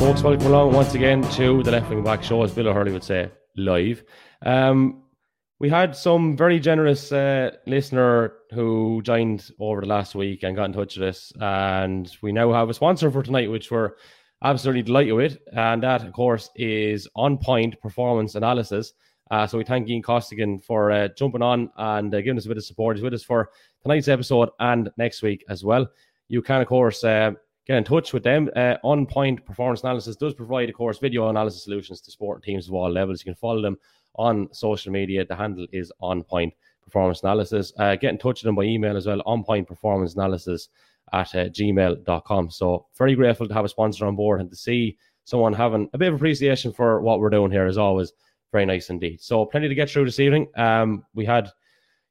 folks. Welcome along once again to the Left Wing Back Show, as Bill O'Herlihy would say, live. Um, we had some very generous uh, listener who joined over the last week and got in touch with us, and we now have a sponsor for tonight, which we're absolutely delighted with, and that, of course, is On Point Performance Analysis. Uh, so we thank Ian Costigan for uh, jumping on and uh, giving us a bit of support. He's with us for tonight's episode and next week as well. You can, of course, uh, get in touch with them. Uh, On Point Performance Analysis does provide, of course, video analysis solutions to sport teams of all levels. You can follow them on social media. The handle is On Point Performance Analysis. Uh, get in touch with them by email as well, On Point Performance Analysis at uh, gmail.com. So, very grateful to have a sponsor on board and to see someone having a bit of appreciation for what we're doing here is always very nice indeed. So, plenty to get through this evening. Um, we had,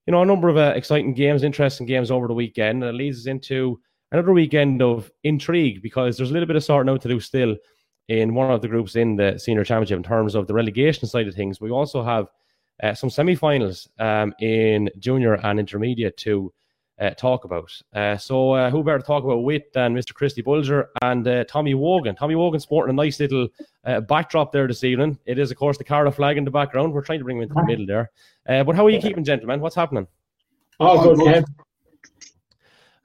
you know, a number of uh, exciting games, interesting games over the weekend. And it leads us into another weekend of intrigue because there's a little bit of sorting out to do still in one of the groups in the senior championship in terms of the relegation side of things. We also have uh, some semi-finals um, in junior and intermediate to uh, talk about. Uh, so uh, who better to talk about with than Mr. Christy Bolger and uh, Tommy Wogan. Tommy Wogan sporting a nice little uh, backdrop there this evening. It is, of course, the Carlow flag in the background. We're trying to bring him into the middle there. but how are you keeping, gentlemen? What's happening? Oh, good, Kev.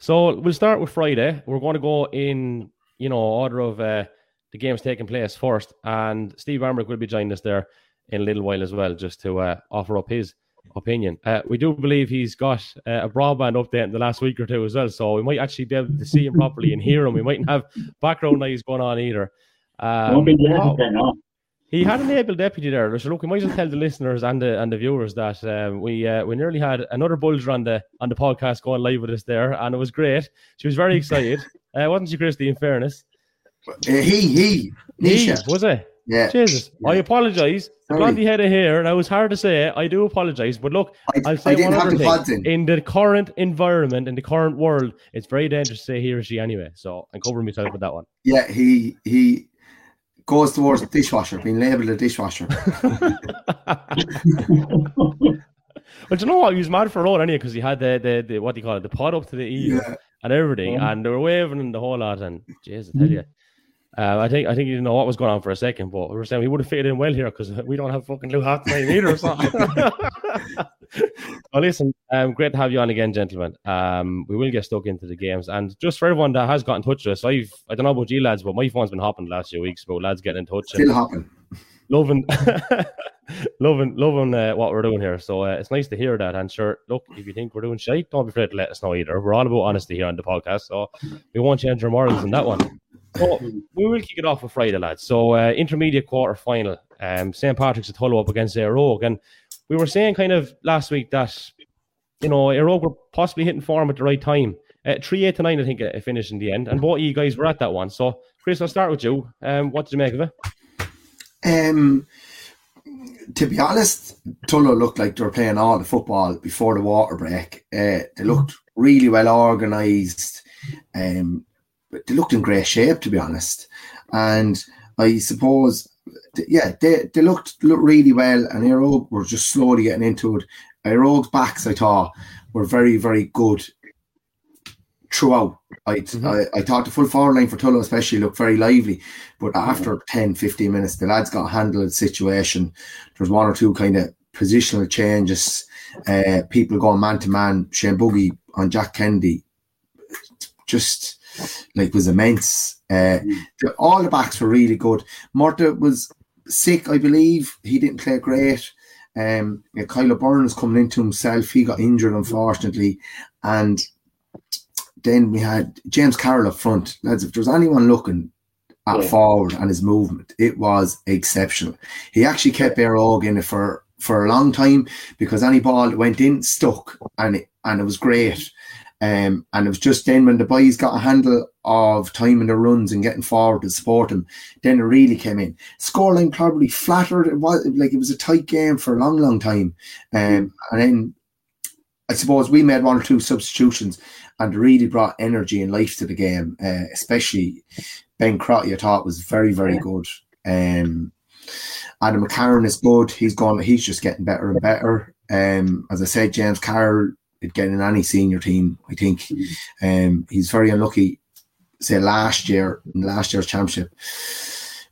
So we'll start with Friday. We're going to go in, you know, order of uh, the games taking place first, and Stevie Bambrick will be joining us there in a little while as well, just to uh, offer up his opinion. Uh, we do believe he's got uh, a broadband update in the last week or two as well, so we might actually be able to see him properly and hear him. We mightn't have background noise going on either. Um, Won't be no. He had an able deputy there. So look, we might as well tell the listeners and the and the viewers that um, we uh, we nearly had another Bolger on the on the podcast going live with us there, and it was great. She was very excited, uh, wasn't she, Christy? In fairness, Uh, he, he, he was it. Yeah. Jesus, I apologise. Blondie head of hair. Now was hard to say. I do apologise, but look, I, I'll say one have other thing. in. The current environment, in the current world, it's very dangerous to say he or she anyway. So I'm covering myself with that one. Yeah, he he goes towards the dishwasher, being labelled a dishwasher. But you know what? He was mad for a road anyway because he had the, the, the what do you call it, the pod up to the eave yeah. and everything, Yeah. and they were waving and the whole lot. And Jesus, I tell you, uh, I think I think he didn't know what was going on for a second, but we were saying he would have fitted in well here because we don't have fucking Lou the either. So. well, listen, um, great to have you on again, gentlemen. Um, we will get stuck into the games, and just for everyone that has got in touch with us, I've I don't know about you lads, but my phone's been hopping the last few weeks about lads getting in touch. and- Still hopping. loving, loving, loving uh, what we're doing here. So uh, it's nice to hear that. And sure, look, if you think we're doing shite, don't be afraid to let us know either. We're all about honesty here on the podcast, so we won't change our morals in that one. We will kick it off with Friday, lads. So uh, intermediate quarter final, um, St Patrick's at Hull up against Eire Og, and we were saying kind of last week that you know Eire Og were possibly hitting form at the right time. Uh, three eight to nine, I think, it finished in the end, and both of you guys were at that one. So, Chris, I'll start with you. Um, what did you make of it? Um, to be honest, Tullow looked like they were playing all the football before the water break. Uh, they looked really well organised. Um, but they looked in great shape, to be honest. And I suppose, yeah, they, they looked looked really well. And Eire Og were just slowly getting into it. Eire Og's backs, I thought, were very, very good throughout. I, Mhm. I I thought the full forward line for Tullow especially looked very lively, but after 10, 15 minutes, the lads got a handle of the situation. There's one or two kind of positional changes. Uh, people going man to man. Shane Buggy on Jack Kennedy, just like was immense. Uh, the, all the backs were really good. Morta was sick, I believe. He didn't play great. Um, yeah, Burns coming into himself. He got injured, unfortunately, and then we had James Carroll up front. Lads, if there's anyone looking at Yeah. forward and his movement, it was exceptional. He actually kept Eire Og in it for for a long time because any ball that went in stuck and it and it was great. Um, and it was just then when the boys got a handle of timing the runs and getting forward to support him, then it really came in. Scoreline probably flattered. It was like it was a tight game for a long, long time. Um, and then I suppose we made one or two substitutions and really brought energy and life to the game. Uh, especially Ben Crotty, I thought was very, very good. Um, Adam McCarron is good. He's gone. He's just getting better and better. Um, as I said, James Carroll would get in any senior team. I think um, he's very unlucky. Say last year in last year's championship,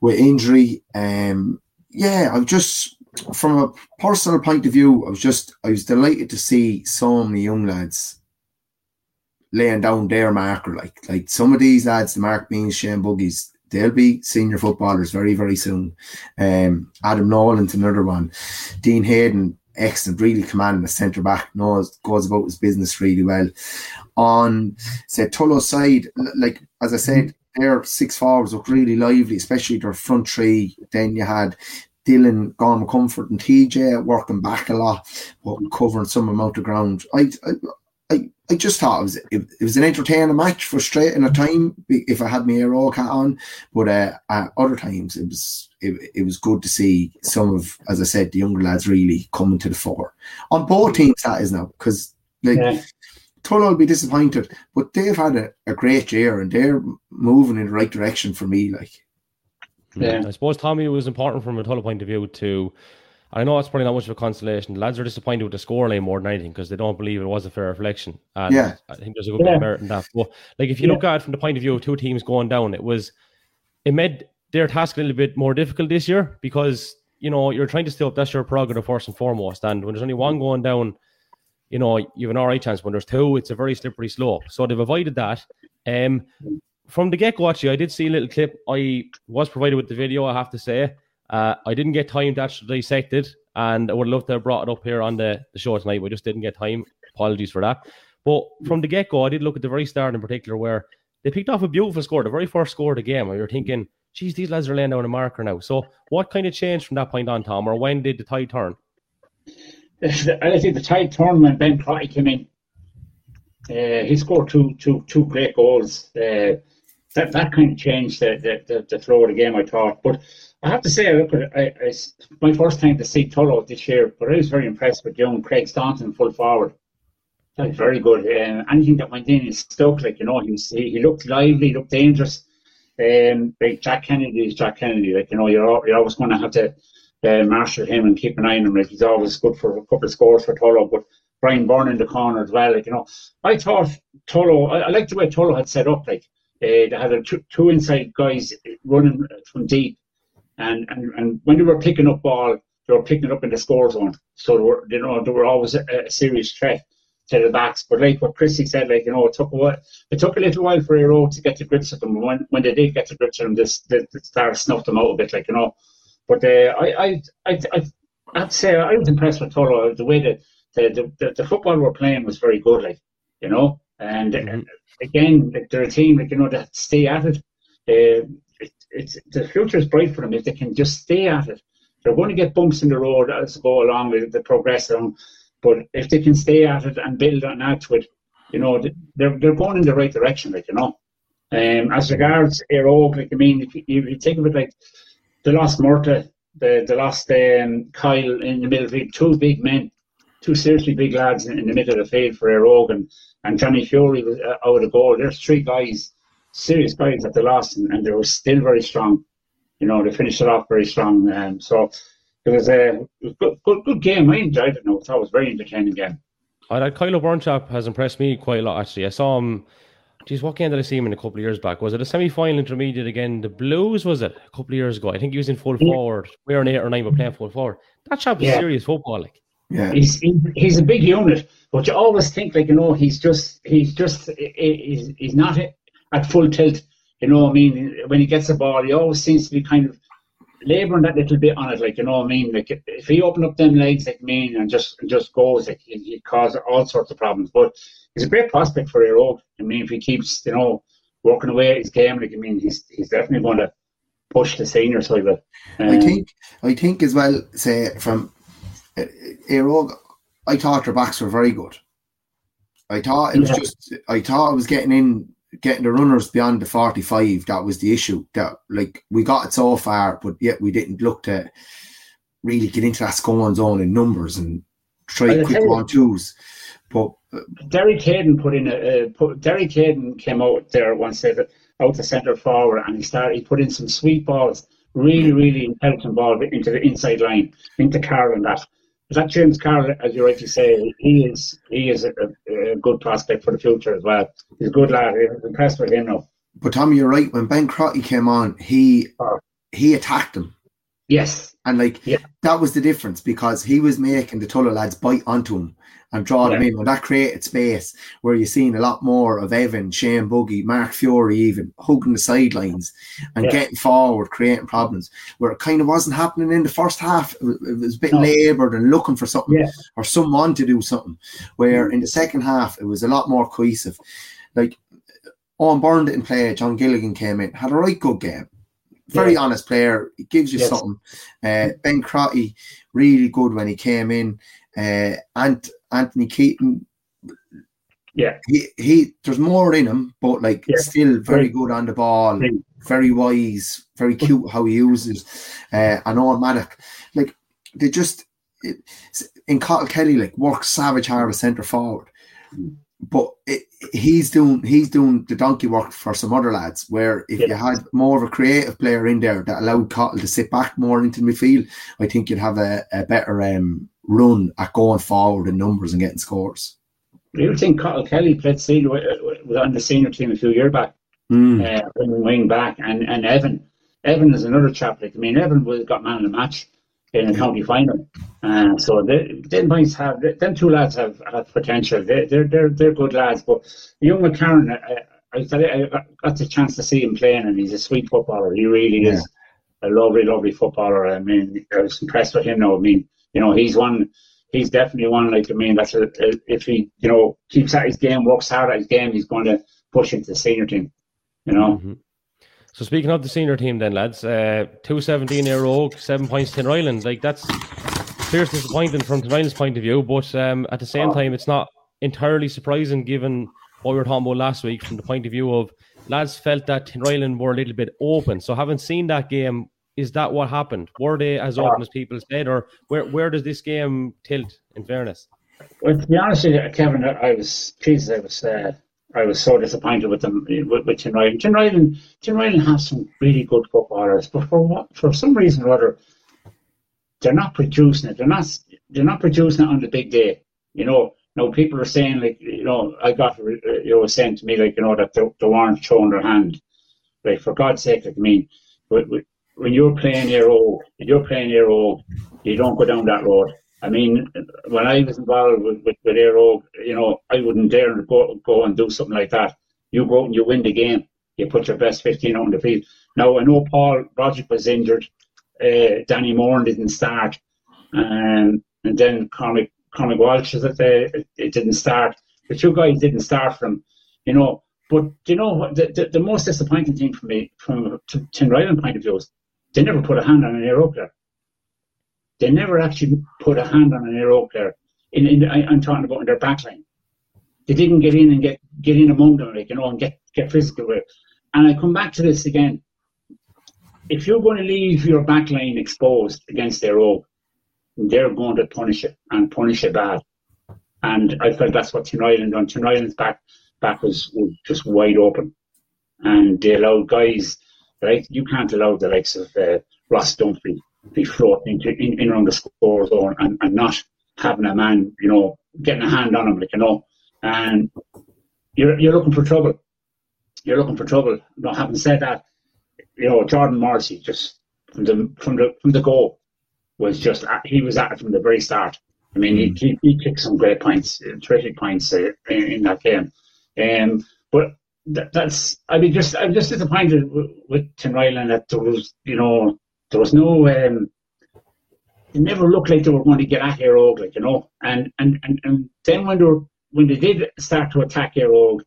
with injury. Um, yeah, I'm just from a personal point of view, I was just I was delighted to see so many young lads laying down their marker. Like like some of these lads, the Mark Beans, Shane Buggies, they'll be senior footballers very very soon. Um, Adam Nolan's another one. Dean Hayden, excellent, really commanding a centre back, knows goes about his business really well. On say Tullow side, like as I said, their six forwards look really lively, especially their front three. Then you had Dylan, Gorman Comfort, and TJ working back a lot, but covering some amount of ground. I, I, I just thought it was it, it, was an entertaining match, frustrating at time if I had my Aero hat on, but uh, at other times it was it, it was good to see some of, as I said, the younger lads really coming to the fore on both teams. That is now because like. Yeah. Tullow will be disappointed, but they've had a, a great year and they're moving in the right direction for me. Like, yeah. I suppose Tommy was important from a Tullow point of view to. I know it's probably not much of a consolation. The lads are disappointed with the scoreline more than anything because they don't believe it was a fair reflection. And yeah. I think there's a good yeah. bit of merit in that. But like if you yeah. look at it from the point of view of two teams going down, it was it made their task a little bit more difficult this year because you know you're trying to stay up. That's your prerogative first and foremost. And when there's only one going down, you know you have an all right chance. When there's two, it's a very slippery slope. So they've avoided that. Um, from the get go, actually, I did see a little clip. I was provided with the video, I have to say. Uh, I didn't get time to actually dissect it, and I would love to have brought it up here on the, the show tonight, I just didn't get time. Apologies for that. But from the get go, I did look at the very start in particular where they picked off a beautiful score, the very first score of the game, and you're thinking, geez, these lads are laying down a marker now. So, what kind of changed from that point on, Tom, or when did the tide turn? I think the tide turned when Ben Crotty came in. Uh, he scored two, two, two great goals. Uh, that that kind of changed the, the, the, the flow of the game, I thought. But I have to say, I look at it, I, I, my first time to see Tullow this year, but I was very impressed with young Craig Staunton full forward. That was very good. Uh, anything that went in, he stuck. Like you know, he was, he, he looked lively, he looked dangerous. Um, like Jack Kennedy is Jack Kennedy. Like you know, you're you're always going to have to uh, marshal him and keep an eye on him. Like he's always good for a couple of scores for Tullow, but Brian Byrne in the corner as well. Like you know, I thought Tullow. I, I liked the way Tullow had set up. Like uh, they had a two, inside guys running from deep, and, and and when they were picking up ball, they were picking it up in the score zone. So they were, you know, they were always a, a serious threat to the backs. But like what Chrissy said, like you know, it took a while, it took a little while for Aero to get to grips with them. When when they did get to grips with them, this the, the snuffed them out a bit, like you know. But uh, I, I I I have to say I was impressed with Tullow. The way that the, the, the football we're playing was very good, like you know. And mm-hmm. again, like they're a team, like you know, that stay at it. Uh, it, it's the future is bright for them if they can just stay at it. They're going to get bumps in the road as they go along with the progress but if they can stay at it and build on that to it, you know, they're they're going in the right direction, like you know. Um, as regards Aero, like I mean, if you, if you think of it like the lost Murta, the the lost um, Kyle in the middle, two big men, two seriously big lads in, in the middle of the field for Aero, and and Johnny Fury was uh, out of goal. There's three guys, serious guys at the last, and, and they were still very strong. You know, they finished it off very strong. Um, so it was a good, good, good game. I enjoyed it. No, I thought it was a very entertaining game. I like Kyle Burnchap has impressed me quite a lot. Actually, I saw him. Geez, what game did I see him in a couple of years back? Was it a semi-final intermediate again? The Blues was it a couple of years ago? I think he was in full forward. We were in eight or nine, but playing full forward. That chap is yeah. serious football. Like, yeah, he's he's a big unit. But you always think like you know he's just he's just he's, he's not at full tilt. You know what I mean? When he gets the ball, he always seems to be kind of labouring that little bit on it. Like you know what I mean? Like if he open up them legs like me and just and just goes, like he, he cause all sorts of problems. But he's a great prospect for Aero. I mean, if he keeps you know working away at his game, like I mean, he's he's definitely going to push the senior side of it. Um, I think I think as well. Say from uh, I thought their backs were very good. I thought it was yeah. just I thought I was getting in getting the runners beyond the 45 that was the issue that like we got it so far but yet we didn't look to really get into that scoring zone in numbers and try quick one twos but uh, Derek Hayden put in a uh, put, Derek Hayden came out there once said out the centre forward and he started he put in some sweet balls really really intelligent ball into the inside line into Carl and that that James Carroll, as you rightly say, he is he is a, a, good prospect for the future as well. He's a good lad. I'm impressed with him now. But Tommy, you're right. When Ben Crotty came on, he oh. he attacked him. Yes. And like Yeah. that was the difference because he was making the Tullow lads bite onto him and draw them Yeah. in. And that created space where you're seeing a lot more of Evan, Shane Buggy, Mark Fury even hugging the sidelines and Yeah. getting forward, creating problems. Where it kind of wasn't happening in the first half. It was, a bit No. laboured and looking for something Yeah. or someone to do something. Where in the second half it was a lot more cohesive. Like Owen Byrne didn't play, John Gilligan came in, had a right good game. Very honest player. He gives you Yes. something. Uh, ben Crotty, really good when he came in. Uh, Ant, Anthony Keaton, Yeah. he, he there's more in him, but like Yeah. still very good on the ball, Right. very wise, very cute how he uses. Uh, and Maddock, like they just it, in Cathal Kelly like works savage hard as centre forward, but it, he's doing he's doing the donkey work for some other lads. Where if you had more of a creative player in there that allowed Cathal to sit back more into the midfield, I think you'd have a, a better um, run at going forward in numbers and getting scores. Do you think Cathal Kelly played senior was on the senior team a few years back, Mm. uh, wing wing back, and, and Evan. Evan is another chap. Like I mean, Evan was got man of the match in a county final. Uh, so they, them boys have them two lads have, have potential. They, they're they're they're good lads. But young McCarron, I, I, I got- got the chance to see him playing, and he's a sweet footballer. He really is a lovely, lovely footballer. I mean, I was impressed with him now. I mean, you know, he's one. He's definitely one. Like I mean, that's a, a, if he, you know, keeps at his game, works hard at his game, he's going to push into the senior team. You know, Mhm. So speaking of the senior team, then lads, uh, two seventeen year old, seven points to Ireland. Like that's fierce disappointing from Ireland's point of view, but um, at the same Oh. time, it's not entirely surprising given what we were talking about last week from the point of view of lads felt that Ireland were a little bit open. So having seen that game, is that what happened? Were they as open as people said, or where where does this game tilt? In fairness, Well, to be honest with you, Kevin, I was, Jesus, I was, uh, I was so disappointed with them with, with Tinryland. Tinryland, Tinryland have some really good footballers, but for what, for some reason or other, they're not producing it. They're not, they're not producing it on the big day. You know, now people are saying like, you know, I got, uh, you know, saying to me like, you know, that they, they weren't showing their hand. Like for God's sake, like, I mean, when- when- when you're playing your you're playing your you don't go down that road. I mean, when I was involved with, with, with Aero, you know, I wouldn't dare go, go and do something like that. You go out and you win the game. You put your best 15 out on the field. Now, I know Paul Roderick was injured. Uh, Danny Moore didn't start. Um, and then Cormac, Cormac Walsh, is it, uh, it, it didn't start. The two guys didn't start from, you know. But you know? The, the, the most disappointing thing for me, from T- Tinryland point of view, is they never put a hand on an Aero player they never actually put a hand on an Aero player. In, in I, I'm talking about in their backline. They didn't get in and get get in among them, like you know, and get get physical with. it. And I come back to this again. If you're going to leave your backline exposed against Aero, they're going to punish it and punish it bad. And I felt that's what Tinryland done. Tinryland's back back was, was just wide open, and they allowed guys. Right, you can't allow the likes of uh, Ross Dunphy be floating into in, in around the score zone and, and not having a man, you know, getting a hand on him, like you know, and you're you're looking for trouble. You're looking for trouble. Now, having said that, you know, Jordan Morrissey just from the from the from the goal was just he was at it from the very start. I mean, he he, kicked some great points, terrific points uh, in, in that game. Um, but that, that's I mean, just I'm just disappointed with, with Tinryland that there was, you know, there was no. Um, it never looked like they were going to get at Aero, like you know, and and and and then when they were when they did start to attack Aero,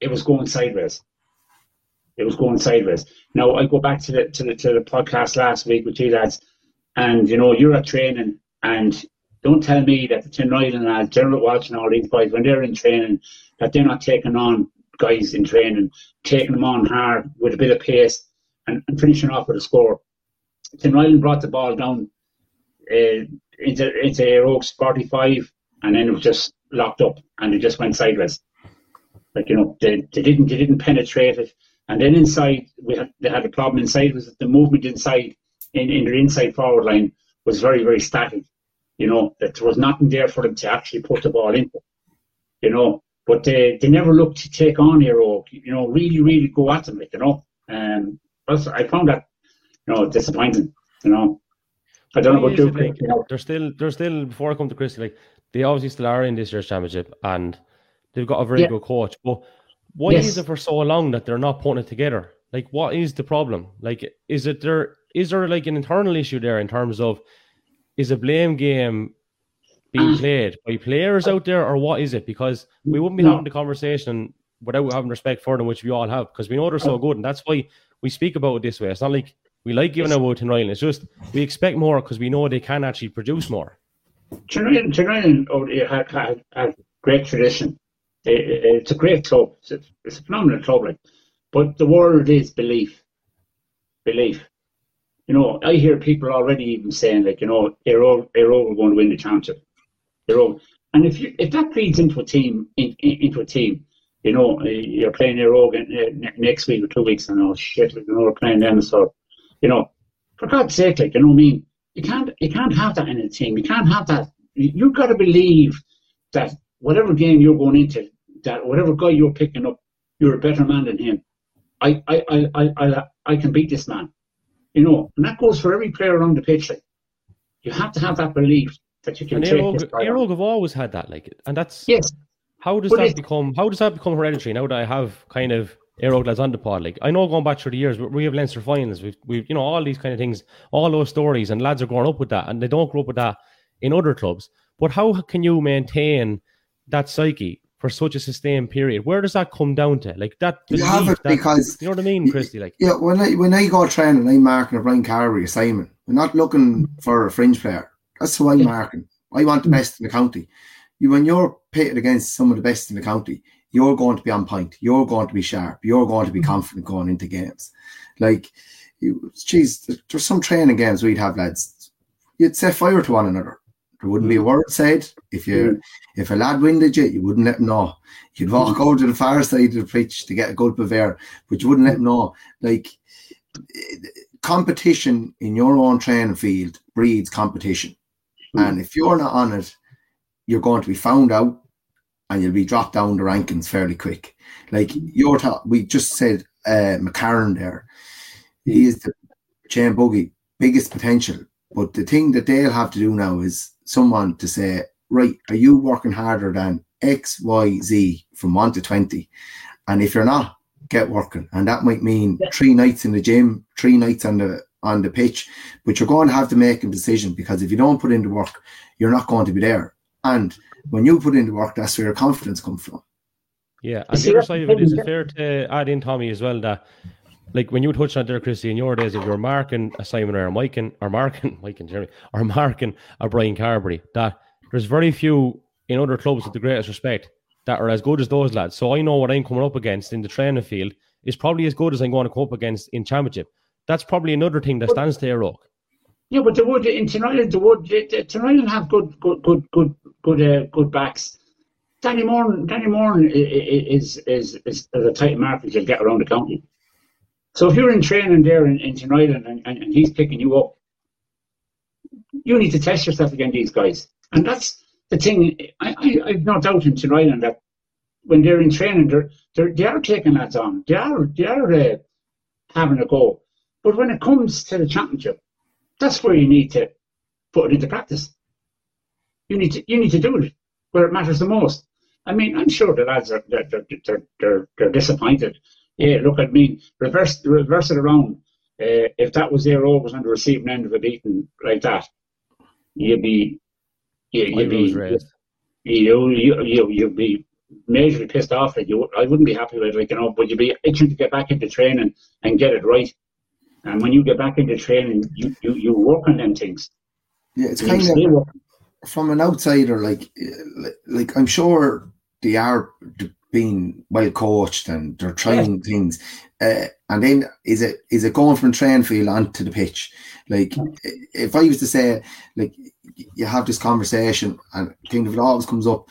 it was going sideways. It was going sideways. Now I go back to the to the to the podcast last week with you lads, and you know you're at training, and don't tell me that the Tinryland lads, General Walsh and all these guys, when they're in training, that they're not taking on guys in training, taking them on hard with a bit of pace, and, and finishing off with a score. Tim brought the ball down uh, into into Eire Og's 45, and then it was just locked up, and it just went sideways. Like you know, they, they didn't they didn't penetrate it, and then inside we had they had a problem inside was that the movement inside in in their inside forward line was very very static. You know that there was nothing there for them to actually put the ball into. You know, but they they never look to take on Eire Og. You know, really really go at them. Like you know, um, also, I found that you know, disappointing. You know, I don't know what Is do. it like- You know, They're still, they're still. Before I come to Christy, like they obviously still are in this year's championship, and they've got a very Yeah. good coach. But why Yes. is it for so long that they're not putting it together? Like, what is the problem? Like, is it there? Is there like an internal issue there in terms of is a blame game being Ah. played by players out there, or what is it? Because we wouldn't be having the conversation without having respect for them, which we all have, because we know they're so good, and that's why we speak about it this way. It's not like we like giving away to Ryan. It's just we expect more because we know they can actually produce more. Trinidad, Trinidad had, had, had great tradition. It- it- it's a great club. It's a, it's a phenomenal club. Like, but the word is belief. Belief. You know, I hear people already even saying like, you know, they're all they're all going to win the championship. All, and if you if that feeds into a team in, in, into a team, you know, uh, you're playing your own uh, next week or two weeks, and oh shit, you know, we're playing them, so you know, for God's sake, like you know what I mean. You can't you can't have that in a team. You can't have that. You- You've got to believe that whatever game you're going into, that whatever guy you're picking up, you're a better man than him. I I I I I, I can beat this man. You know, and that goes for every player on the pitch. Like, you have to have that belief that you can And take Eire Og, this guy on. Eire Og have always had that, like, and that's Yes, how does But that become? How does that become hereditary? Now that I have kind of Eire Og lads on the pod, like I know going back through the years, we- we have Leinster finals, we've, we've you know all these kind of things, all those stories, and lads are growing up with that, and they don't grow up with that in other clubs. But how can you maintain that psyche for such a sustained period? Where does that come down to? Like that, You have it that- because you know what I mean, Christy. Like Yeah, when I when I go training, I'm marking a Brian Carberry assignment. I'm not looking for a fringe player. That's who I'm marking. I want the mm. best in the county. You when you're pitted against some of the best in the county, you're going to be on point. You're going to be sharp. You're going to be mm. confident going into games. Like, you, geez, there's some training games we'd have lads. You'd set fire to one another. There wouldn't be a mm. word said. If you if a lad winded you, you wouldn't let him know. You'd walk over to the far side of the pitch to get a gulp of air, but you wouldn't let him know. Like eh, competition in your own training field breeds competition. And if you're not on it, you're going to be found out and you'll be dropped down the rankings fairly quick. Like you're ta- we just said uh McCarron there. He is the Shane Buggy, biggest potential. But the thing that they'll have to do now is someone to say, right, are you working harder than X, Y, Z from one to twenty? And if you're not, get working. And that might mean three nights in the gym, three nights on the on the pitch. But you're going to have to make a decision because if you don't put in the work, you're not going to be there. And when you put in the work, that's where your confidence comes from. Yeah, and see, the other side of it is it fair to add in Tommy as well that like when you touched on there, Christy, in your days, if you're marking a Simon or a Miken or marking Miken Jeremy or marking a Brian Carberry, that there's very few in other clubs with the greatest respect that are as good as those lads. So I know what I'm coming up against in the training field is probably as good as I'm going to come up against in championship. That's probably another thing that stands to Eire Og. Yeah, but they would in Tonight. They would Tonight have good, good, good, good, good, uh, good backs. Danny Moran, Danny Moran i- is is is, is a tight market you'll get around the county. So if you're in training there in, in Tonight and, and, and he's picking you up, you need to test yourself against these guys. And that's the thing. I, I I've no doubt in Tonight that when they're in training, they're, they're they are taking lads on. They are they are uh, having a go. But when it comes to the championship, that's where you need to put it into practice. You need to you need to do it where it matters the most. I mean, I'm sure the lads are they're they're they're, they're, disappointed. Yeah, look at me. Reverse reverse it around. Uh, if that was their always on the receiving end of a beating like that, you'd be you, you'd be you you you you'd be majorly pissed off. Like you, I wouldn't be happy with it, like you know, but you'd be itching to get back into training and get it right. And when you get back into training, you you, you work on them things. Yeah, it's kind of from an outsider, like, like I'm sure they are being well coached and they're trying things. Uh, and then is it is it going from train field onto the pitch? Like, if I was to say, like, you have this conversation, and I of it always comes up,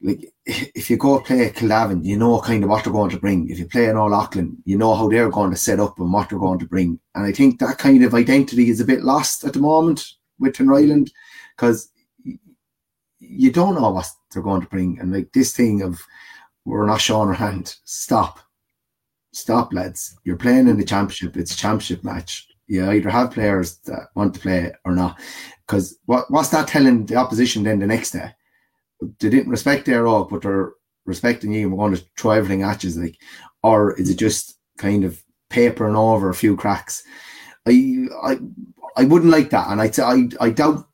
like, if you go play Kildavin, you know kind of what they're going to bring. If you play in All Auckland, you know how they're going to set up and what they're going to bring. And I think that kind of identity is a bit lost at the moment with Tinryland because you don't know what they're going to bring. And like this thing of we're not showing our hand, stop. Stop, lads. You're playing in the championship. It's a championship match. You either have players that want to play or not. Because what what's that telling the opposition then the next day? They didn't respect their all, but they're respecting you and we're going to try everything at you. Like, or is it just kind of papering over a few cracks? I I I wouldn't like that, and I I I doubt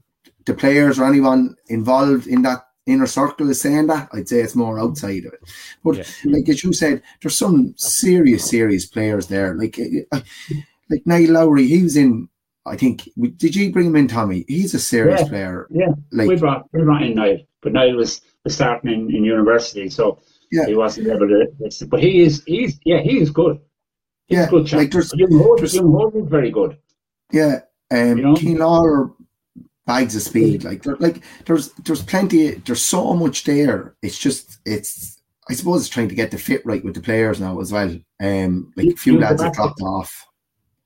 the players or anyone involved in that inner circle is saying that. I'd say it's more outside of it. But yeah. like as you said, there's some serious, serious players there. Like eh, eh, like Niall Lowry, he was in. I think did you bring him in, Tommy? He's a serious yeah. player. Yeah, like, we brought we brought in Niall, but Niall was starting in, in university, so yeah. he wasn't able to. But he is he's yeah he is good. He's yeah, good. Like there's, Jim Holt, Jim Holt is very good. Yeah, um, you know? Lawler bags of speed. Like there, like there's there's plenty. There's so much there. It's just it's. I suppose it's trying to get the fit right with the players now as well. Um, like a few you lads have dropped to, off.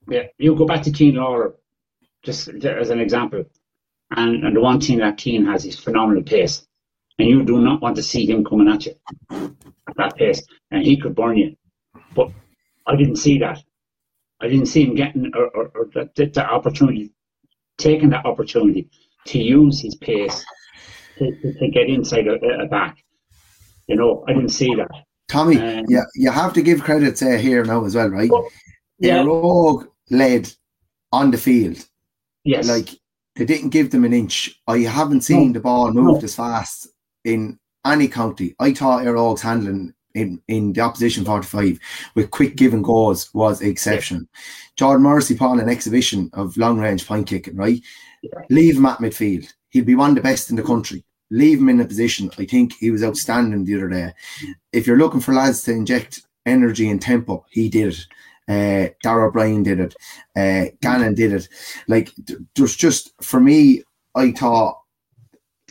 Yeah, you go back to Cian Lawler, just as an example, and and the one thing that Cian has is phenomenal pace, and you do not want to see him coming at you at that pace, and he could burn you. But I didn't see that. I didn't see him getting or, or, or that, that opportunity taking that opportunity to use his pace to, to, to get inside a, a, back. You know, I didn't see that. Tommy, um, yeah, you have to give credit to here now as well, right? Well, yeah. Rogue led on the field. Yes. Like they didn't give them an inch. I haven't seen no. the ball moved no. as fast in any county. I thought Eire Og's handling in, in the opposition 45 with quick given goals was exceptional. Yeah. Jordan Morrissey put on an exhibition of long range point kicking, right? Yeah. Leave him at midfield. He'll be one of the best in the country. Leave him in a position. I think he was outstanding the other day. If you're looking for lads to inject energy and tempo, he did it. Uh, Darragh O'Brien did it. Uh, Gannon did it. Like, there's just, for me, I thought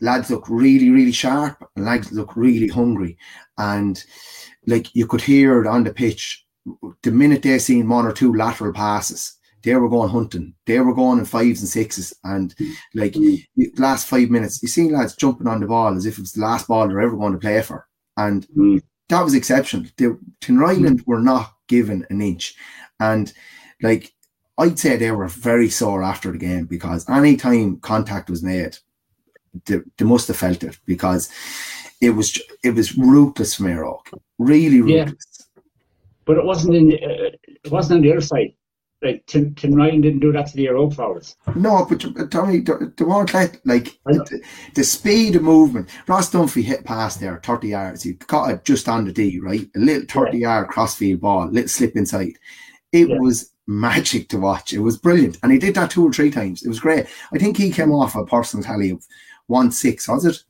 lads look really, really sharp and lads look really hungry. And like you could hear it on the pitch the minute they seen one or two lateral passes, they were going hunting. They were going in fives and sixes. And like last five minutes, you seen lads jumping on the ball as if it was the last ball they're ever going to play for. And mm. that was exceptional. The Tinryland were not given an inch. And like I'd say they were very sore after the game because any time contact was made, they, they must have felt it because it was it was ruthless from Og, really ruthless. Yeah. But it wasn't in uh, it wasn't on the other side. Like Tim, Tim Ryan didn't do that to the Og forwards. No, but Tommy, they weren't let like the, the, speed of movement. Ross Dunphy hit past there, thirty yards. He caught it just on the D, right? A little thirty yeah. yard crossfield ball, little slip inside. It yeah. was magic to watch. It was brilliant, and he did that two or three times. It was great. I think he came off a personal tally of one six. Was it?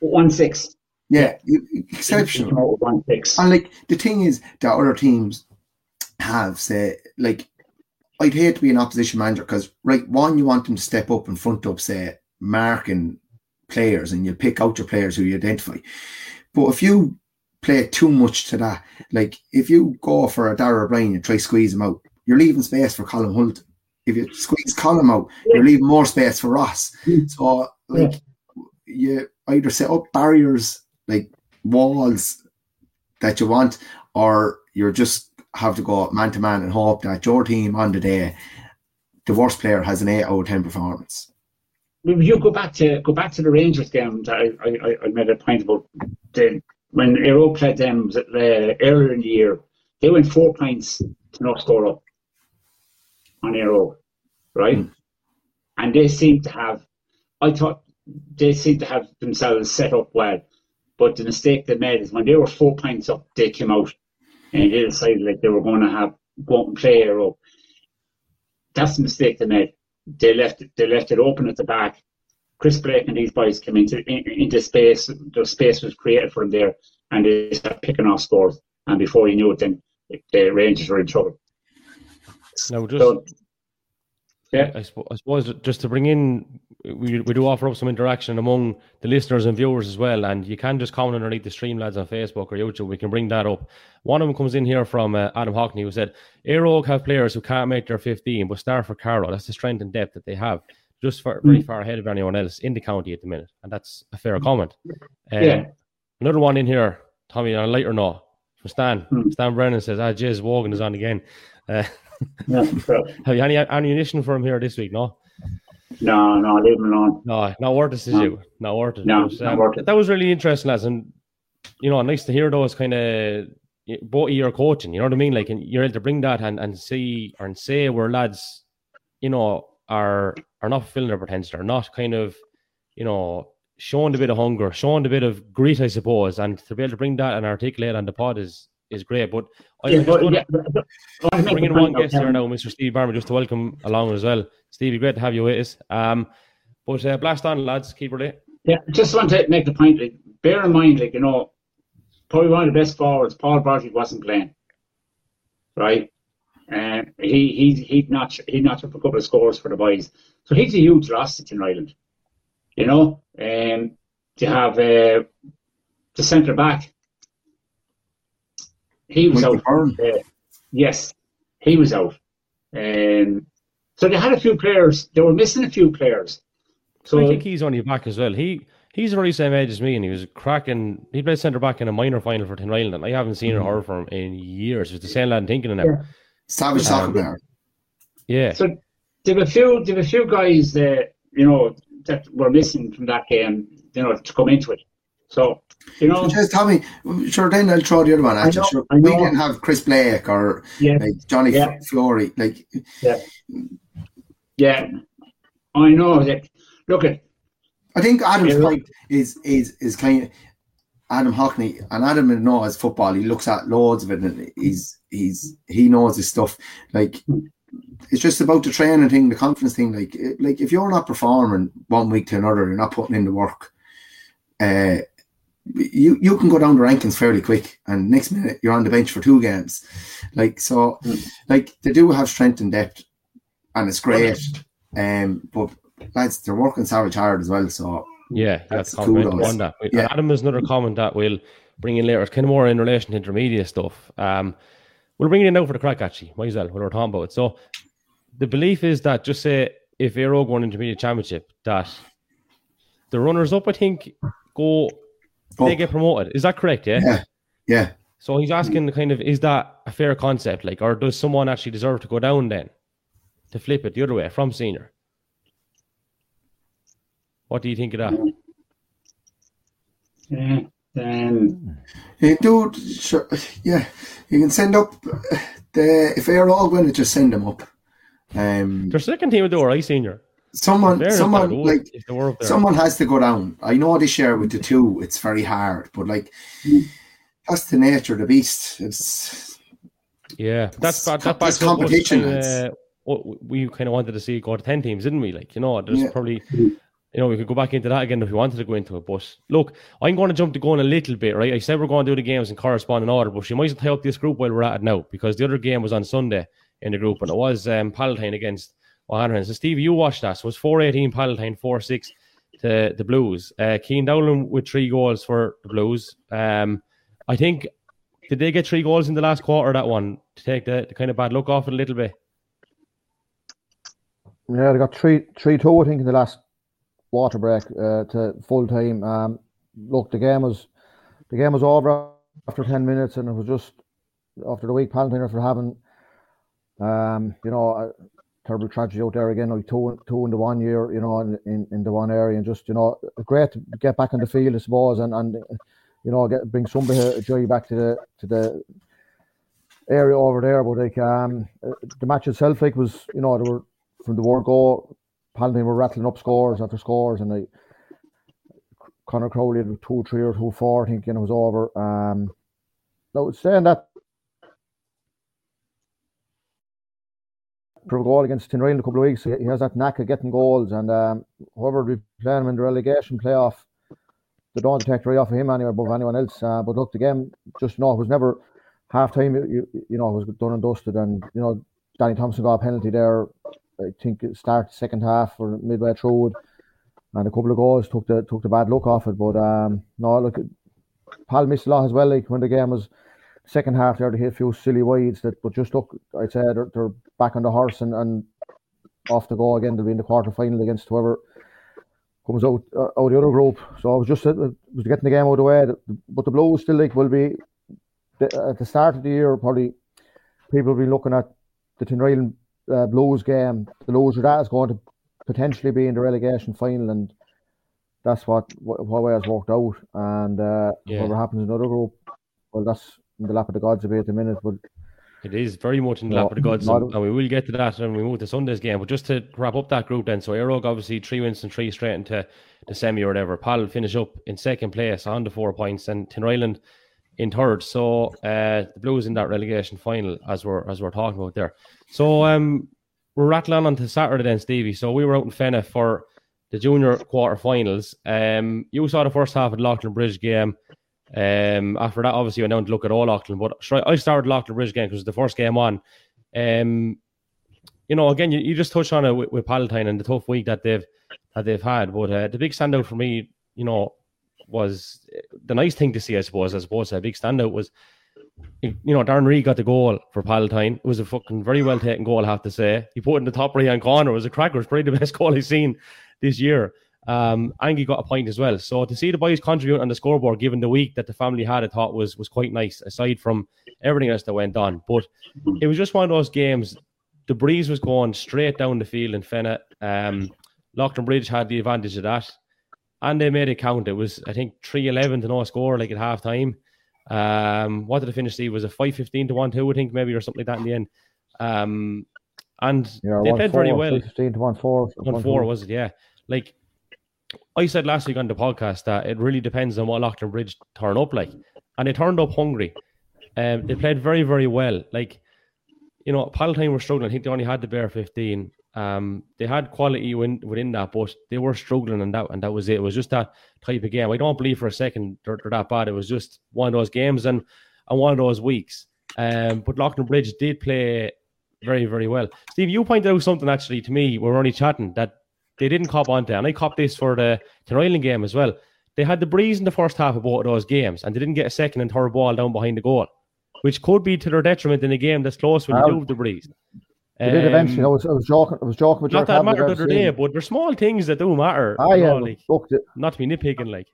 One six. Yeah, exceptional. One six. And like the thing is that other teams have say like I'd hate to be an opposition manager because right one you want them to step up and front up say marking players and you pick out your players who you identify. But if you play too much to that, like if you go for a Darragh O'Brien and try squeeze him out, you're leaving space for Colin Hulton. If you squeeze Colin out, yeah. you're leaving more space for Ross. Mm. So like yeah. You either set up barriers like walls that you want, or you're just have to go man to man and hope that your team on the day, the worst player has an eight out of ten performance. You go back to go back to the Rangers game. I, I, I made a point about the, when Og played them uh, earlier in the year. They went four points to not score up on Og, right? Mm. And they seem to have. I thought they seem to have themselves set up well. But the mistake they made is when they were four points up, they came out and they decided like they were going to have go out and play Eire That's the mistake they made. They left it, they left it open at the back. Chris Blake and these boys came into in, into space. The space was created for them there, and they started picking off scores. And before you knew it, then the Rangers were in trouble. No, just so, yeah. I, I suppose just to bring in we, we do offer up some interaction among the listeners and viewers as well. And you can just comment underneath the stream, lads, on Facebook or YouTube. We can bring that up. One of them comes in here from uh, Adam Hockney, who said, Og have players who can't make their 15, but start for Carlow. That's the strength and depth that they have, just for, very mm. far ahead of anyone else in the county at the minute. And that's a fair comment. Um, yeah. Another one in here, Tommy, on a lighter note, from Stan. Mm. Stan Brennan says, ah, Jez Wogan is on again. Uh, Yeah, Have you any ammunition for him here this week? No, no, no, leave him alone. no, not worth it, says No. you. Not worth it. No, But, not um, worth it. That was really interesting, lads, and you know, nice to hear those kind of both your coaching. You know what I mean? Like, and you're able to bring that and and see or and say where lads, you know, are are not fulfilling their potential, are not kind of, you know, showing a bit of hunger, showing a bit of grit, I suppose, and to be able to bring that and articulate on the pod is is great. But I, Yeah, just but, yeah, but- but I to bring in point one guest here now, Mr. Steve Barmer, just to welcome along as well. Stevie, great to have you with us. Um, but uh, blast on, lads, keep it. Yeah, just want to make the point. Like, bear in mind, like you know, probably one of the best forwards. Paul Barty wasn't playing, right? And he he he'd notch he notched up a couple of scores for the boys. So he's a huge loss to Tinryland. You know, um, to have uh, the centre back. He was Michael out. Uh, yes, he was out. Um, so they had a few players. They were missing a few players. So I think he's only back as well. He he's around the same age as me, and he was cracking. He played centre back in a minor final for Tinryland, and I haven't seen a horror for him in years. It's the same lad thinking of him. Yeah. Savage um, soccer player. Yeah, So there were a few, there were a few guys that you know that were missing from that game, you know, to come into it. So you know, Just Tommy, sure. Then I'll throw the other one at you. Sure, we didn't have Chris Blake or like Johnny Yeah. F- Flory. Like yeah, yeah, I know that. Look at I think Adam's Yeah. point is is is kind of Adam Hockney and Adam knows football. He looks at loads of it and he's he's he knows his stuff. Like it's just about the training thing, the confidence thing. Like like if you're not performing one week to another, you're not putting in the work. Uh, you you can go down the rankings fairly quick, and next minute you're on the bench for two games. Like so, Mm. like they do have strength and depth, and it's great. Um, but lads, they're working savage hard as well. So yeah, that's That's compliment on that. Yeah. Adam has another comment that we'll bring in later. It's kind of more in relation to intermediate stuff. Um, we'll bring it in now for the crack actually. Might as well. What we're talking about. So the belief is that just say if Aero go on intermediate championship, that the runners up, I think, go they Oh. get promoted. Is that correct? Yeah. yeah, yeah. So he's asking the kind of is that a fair concept? Like, or does someone actually deserve to go down then? To flip it the other way from senior. What do you think of that? yeah, um, Hey, dude, sure, yeah, you can send up the if they're all going to just send them up. Um, Their second team would do alright, senior. Someone, Fair someone like if they were up there. someone has to go down. I know this year with the two, it's very hard, but like that's the nature of the beast. It's yeah, that's It's that, that co- backs it's up what's competition, lads. what we kind of wanted to see go to ten teams, didn't we? Like, you know, there's Yeah. probably. You know, we could go back into that again if we wanted to go into it. But look, I'm going to jump the gun a little bit, right? I said we're going to do the games in corresponding order, but you might as well tie up this group while we're at it now because the other game was on Sunday in the group and it was um, Palatine against So, Steve, you watched that. So, it was 4 18 Palatine, 4 6 to the Blues. Uh, Keen Dowling with three goals for the Blues. Um, I think, did they get three goals in the last quarter, that one, to take the, the kind of bad look off it a little bit? Yeah, they got three, three, two, I think, in the last water break uh, to full time. Um, look, the game was, the game was over after ten minutes, and it was just after the week Palatine after having, um, you know, a terrible tragedy out there again, like two, two in the one year, you know, in, in, in the one area, and just you know, great to get back on the field, I suppose, and and you know, get bring somebody joy back to the to the area over there. But like, um, the match itself, like, was you know, there were from the word go, Palatine were rattling up scores after scores, and like Connor Crowley had two, three, or two, four, I think, and it was over. Um, no, saying that a goal against Tinryland in a couple of weeks, he has that knack of getting goals, and um, whoever we play him in the relegation playoff, they don't take right off of him anywhere above anyone else. Uh, but look, the game just no, it was never half time. You, you, know, it was done and dusted, and you know, Danny Thompson got a penalty there. I think it started second half or midway through and a couple of goals took the took the bad look off it. But um, no, look, Pal missed a lot as well. Like when the game was second half, there they hit a few silly wides that, but just look, I'd say they're, they're back on the horse and, and off to go again. They'll be in the quarter final against whoever comes out uh, out of the other group. So I was just uh, was getting the game out of the way. But the Blues still like will be the, at the start of the year probably people will be looking at the Tinryland uh, Blues game, the loser that is going to potentially be in the relegation final, and that's what what, what way has worked out. And uh, Yeah. whatever happens in another group, well, that's in the lap of the gods a bit at the minute. But It is very much in the No, lap of the gods, and, and we will get to that when we move to Sunday's game. But just to wrap up that group, then, so Eire Og obviously three wins and three straight into the semi or whatever. Pal finish up in second place on the four points, and Tin Tinryland in third. So uh, the Blues in that relegation final, as we're as we're talking about there. So um, we're rattling on to Saturday then, Stevie. So we were out in Fenagh for the junior quarterfinals. Um, you saw the first half of the Leighlinbridge game. Um, after that, obviously, down to look at all Auckland, But I started Leighlinbridge game because it was the first game on. Um, you know, again, you, you just touched on it with, with Palatine and the tough week that they've that they've had. But uh, the big standout for me, you know, was the nice thing to see. I suppose, I suppose, a big standout was, you know, Darren Reed got the goal for Palatine. It was a fucking very well taken goal, I have to say. He put it in the top right hand corner. It was a cracker. It's probably the best goal I've seen this year. Um, Angie got a point as well. So to see the boys contribute on the scoreboard, given the week that the family had, I thought was was quite nice. Aside from everything else that went on, but it was just one of those games. The breeze was going straight down the field in Fenagh. Um, Leighlinbridge had the advantage of that, and they made it count. It was I think three eleven to no score, like at half time. Um, what did the finish? See, was it five fifteen to one two? I think maybe or something like that in the end. Um, and yeah, they one played very well. Fifteen to one four. One four was it? Yeah. Like I said last week on the podcast that it really depends on what Leighlinbridge turn up like, and they turned up hungry. Um, they played very very well. Like you know, Palatine were struggling. I think they only had the bare fifteen. Um, they had quality win, within that, but they were struggling, and that and that was it. It was just that type of game. I don't believe for a second they're, they're that bad. It was just one of those games and and one of those weeks. Um, but Leighlinbridge did play very very well. Steve, you pointed out something actually to me. We were only chatting that they didn't cop on onto, and I copped this for the Tinryland game as well. They had the breeze in the first half of both of those games, and they didn't get a second and third ball down behind the goal, which could be to their detriment in a game that's close when you Well, do the breeze. They did eventually. I Um, was, I was joking. I was joking with not that mattered the other day, but there's small things that do matter. I you know, like, not to be nitpicking, like.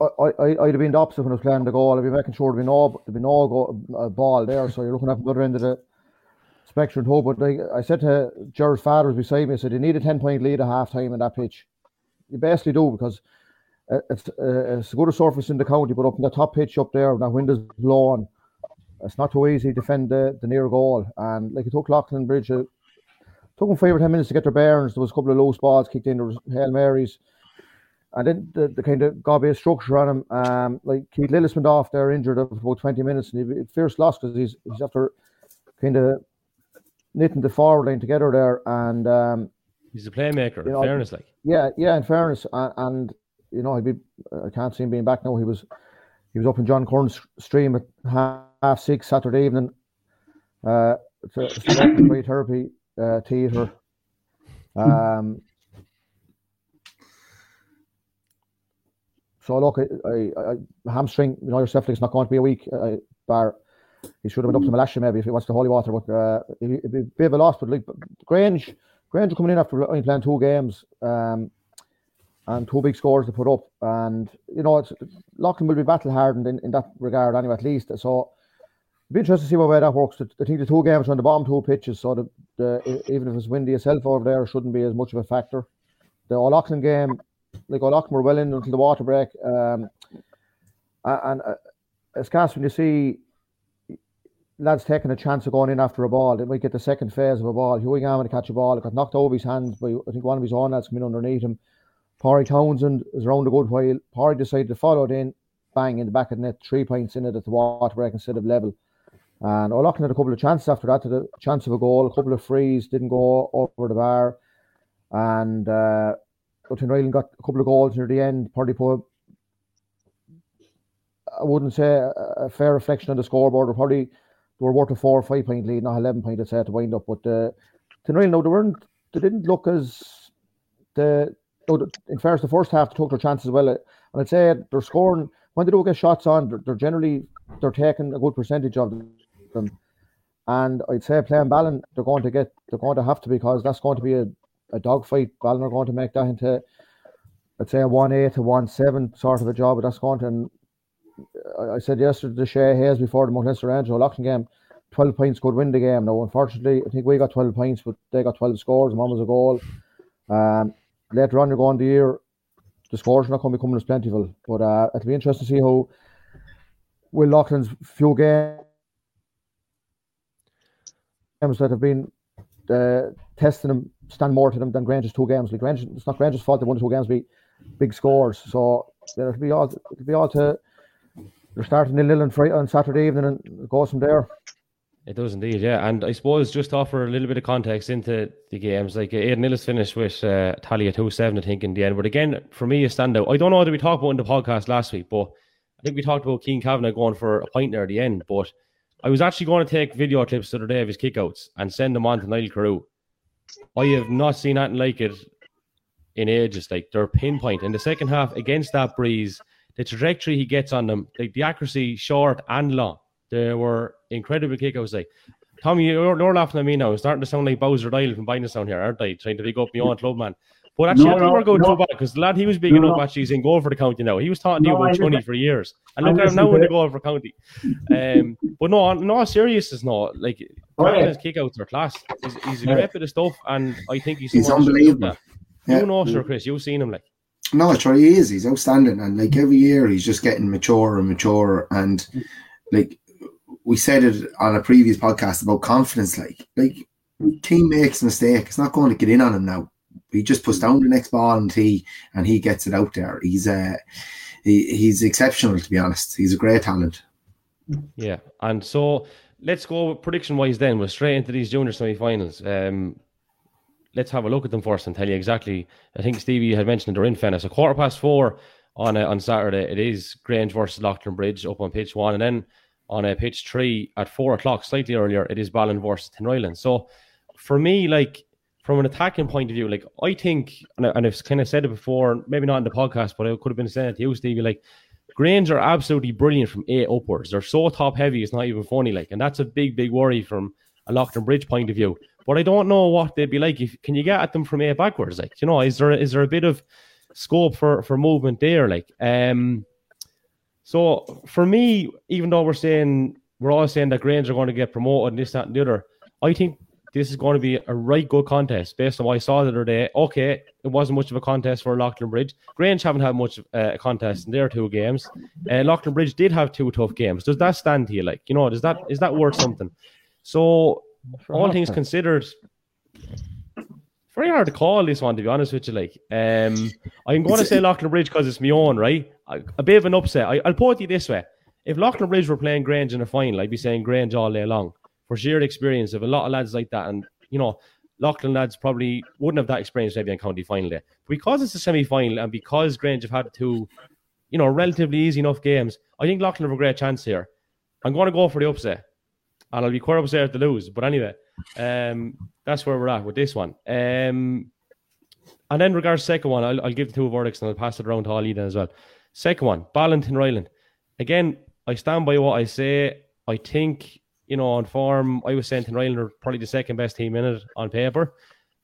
I, I, I'd have been the opposite when I was playing the goal. I'd be making sure there'd be no, there'd be no go, uh, ball there. So you're looking at the other end of the spectrum too. But like I said to Jared's father was beside me, I said, you need a 10 point lead at half time in that pitch. You basically do because uh, it's, uh, it's a good surface in the county, but up in the top pitch up there, that wind is blowing, it's not too easy to defend the, the near goal. And like it took Leighlinbridge, uh, took them five or 10 minutes to get their bearings. There was a couple of loose balls kicked in, there was Hail Marys and then the, the kind of got a structure on him. Um, like Keith Lillis went off there injured for about 20 minutes, and he fierce loss because he's he's after kind of knitting the forward line together there. And um, He's a playmaker, You in know, fairness, like. yeah, yeah, in fairness, and, and you know, I'd be I can't see him being back now. He was he was up in John Corn's stream at half, half six Saturday evening. Uh, to, to free therapy uh, theatre. Um, so look, I, I, I hamstring, you know yourself, it's not going to be a week. Uh, bar, he should have been up to Malasha maybe if he wants the holy water, but uh, it'd, it'd be a bit of a loss. But like Grange, Grange coming in after only playing two games. Um, and two big scores to put up. And you know, it's Loughlin will be battle hardened in, in that regard anyway, at least. So it'll be interesting to see what way that works. I think the two games are on the bottom two pitches, so the, the even if it's windy itself over there, it shouldn't be as much of a factor. The Old Leighlin game, like Old Leighlin were well in until the water break. Um, and uh, it's cast when you see lads taking a chance of going in after a ball. They might get the second phase of a ball. Hughie Gammon to catch a ball. It got knocked over his hands by I think one of his own lads coming underneath him. Parry Townsend is around a good while. Parry decided to follow it in, bang in the back of the net, three points in it at the water break instead of level. And Old Leighlin had a couple of chances after that, had a chance of a goal, a couple of frees, didn't go over the bar. And uh, Ryland got a couple of goals near the end, probably put, I wouldn't say a fair reflection on the scoreboard, or probably they were worth a four or five point lead, not 11 point, I'd say, to wind up. But uh, Tinryland, no, they weren't, they didn't look as the in fairness, the first half they took their chances well, and I'd say they're scoring when they do get shots on. They're, they're generally they're taking a good percentage of them, and I'd say playing Ballon, they're going to get they're going to have to because that's going to be a, a dogfight. Ballon are going to make that into I'd say a one eight to one seven sort of a job, but that's going to. I- said yesterday to Shea Hayes before the Mullinester Angel Loughlin game, 12 points could win the game. Now, unfortunately, I think we got 12 points, but they got 12 scores. One was a goal. Um, later on, you're going the year, the scores are not going to be coming as plentiful. But uh, it'll be interesting to see how Will Loughlin's few games that have been uh, testing them stand more to them than Grange's two games. Like Grange, it's not Grange's fault they won the two games be big scores. So it'll be all it'll be all to they're starting nil nil on Friday on Saturday evening and it goes from there. It does indeed, yeah. And I suppose just to offer a little bit of context into the games, like Aidan Ellis finished with uh, tally at 2 7, I think, in the end. But again, for me, a standout. I don't know what we talked about in the podcast last week, but I think we talked about Keen Kavanagh going for a point at the end. But I was actually going to take video clips the other day of his kickouts and send them on to Niall Carew. I have not seen anything like it in ages. Like they're pinpoint in the second half against that breeze, the trajectory he gets on them, like the accuracy short and long they were incredible kickouts. Like Tommy, you're, you're laughing at me now. It's starting to sound like Bowser Dial from Bindlestown here, aren't they? Trying to big up own club, man. But actually, no, I think no, we're going no. too bad because the lad he was bigging no, up actually is in goal for the county now. He was talking to you about 20 for years. And look at him now in the goal for county. Um, but no, no, serious is not. Like, yeah. his kickouts are class. He's, he's a great bit of stuff, and I think he's, he's unbelievable. Yeah. You know, sure, Chris, you've seen him like. No, right. He is. He's outstanding, and like every year, he's just getting mature and mature. And like we said it on a previous podcast about confidence. Like, like team makes a mistake, it's not going to get in on him now. He just puts down the next ball and he and he gets it out there. He's uh, he, he's exceptional to be honest. He's a great talent. Yeah, and so let's go prediction wise. Then we're straight into these junior semi-finals. Um, let's have a look at them first and tell you exactly. I think Stevie had mentioned they're in Fennis. A quarter past four on uh, on Saturday. It is Grange versus Leighlinbridge up on pitch one, and then on a pitch three at four o'clock, slightly earlier, it is Ballon versus Tinryland. So for me, like from an attacking point of view, like I think, and, I've kind of said it before, maybe not in the podcast, but I could have been saying it to you, Stevie, like Grange are absolutely brilliant from eight upwards. They're so top heavy, it's not even funny. Like, and that's a big, big worry from a Lockton Leighlinbridge point of view. But I don't know what they'd be like. If can you get at them from eight backwards? Like, you know, is there is there a bit of scope for for movement there? Like, um, so for me, even though we're saying we're all saying that Grange are going to get promoted and this, that, and the other, I think this is going to be a right good contest based on what I saw the other day. Okay, it wasn't much of a contest for Leighlinbridge. Grange haven't had much uh, a contest in their two games. Uh, Leighlinbridge did have two tough games. Does that stand to you? Like, you know, does that is that worth something? So, all things considered, very hard to call this one, to be honest with you. Like, um, I'm going to say Leighlinbridge because it's my own, right? A, bit of an upset. I, will put it this way: if Leighlinbridge were playing Grange in a final, I'd be saying Grange all day long for sheer experience of a lot of lads like that. And you know, Loughlin lads probably wouldn't have that experience maybe on county final day. But because it's a semi final and because Grange have had two, you know, relatively easy enough games, I think Loughlin have a great chance here. I'm going to go for the upset, and I'll be quite upset to lose. But anyway, um, that's where we're at with this one. Um, and then regards second one, I'll, I'll, give the two verdicts and I'll pass it around to Ali then as well. Second one, Ballon Ryland. Again, I stand by what I say. I think, you know, on form, I was saying Ryland are probably the second best team in it on paper.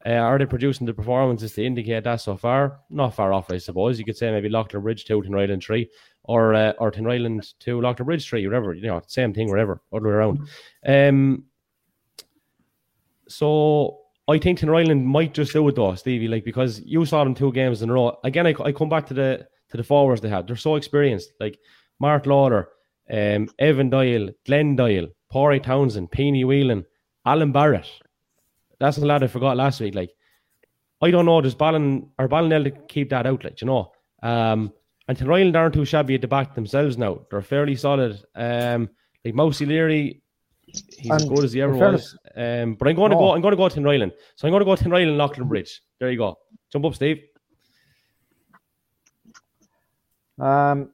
Uh, are they producing the performances to indicate that so far? Not far off, I suppose. You could say maybe Leighlinbridge 2, Tinryland 3, or uh, or Tinryland 2, Leighlinbridge 3, whatever. You know, same thing, wherever, other way around. Um, so I think Tinryland might just do it though, Stevie. Like because you saw them two games in a row. Again, I, I come back to the to the forwards they had. They're so experienced. Like Mark Lauder, um, Evan Doyle, Glenn Doyle, Pori Townsend, Peony Whelan, Alan Barrett. That's a lad I forgot last week. Like I don't know. Does Ballon or Ballinell keep that outlet? You know. Um, and Tinryland aren't too shabby at the back themselves now. They're fairly solid. Um, like Mousy Leary he's and as good as he ever was. Um, but I'm going to go. I'm going to go Tinryland. So I'm going to go to Tinryland, Leighlinbridge. There you go. Jump up, Steve. Um,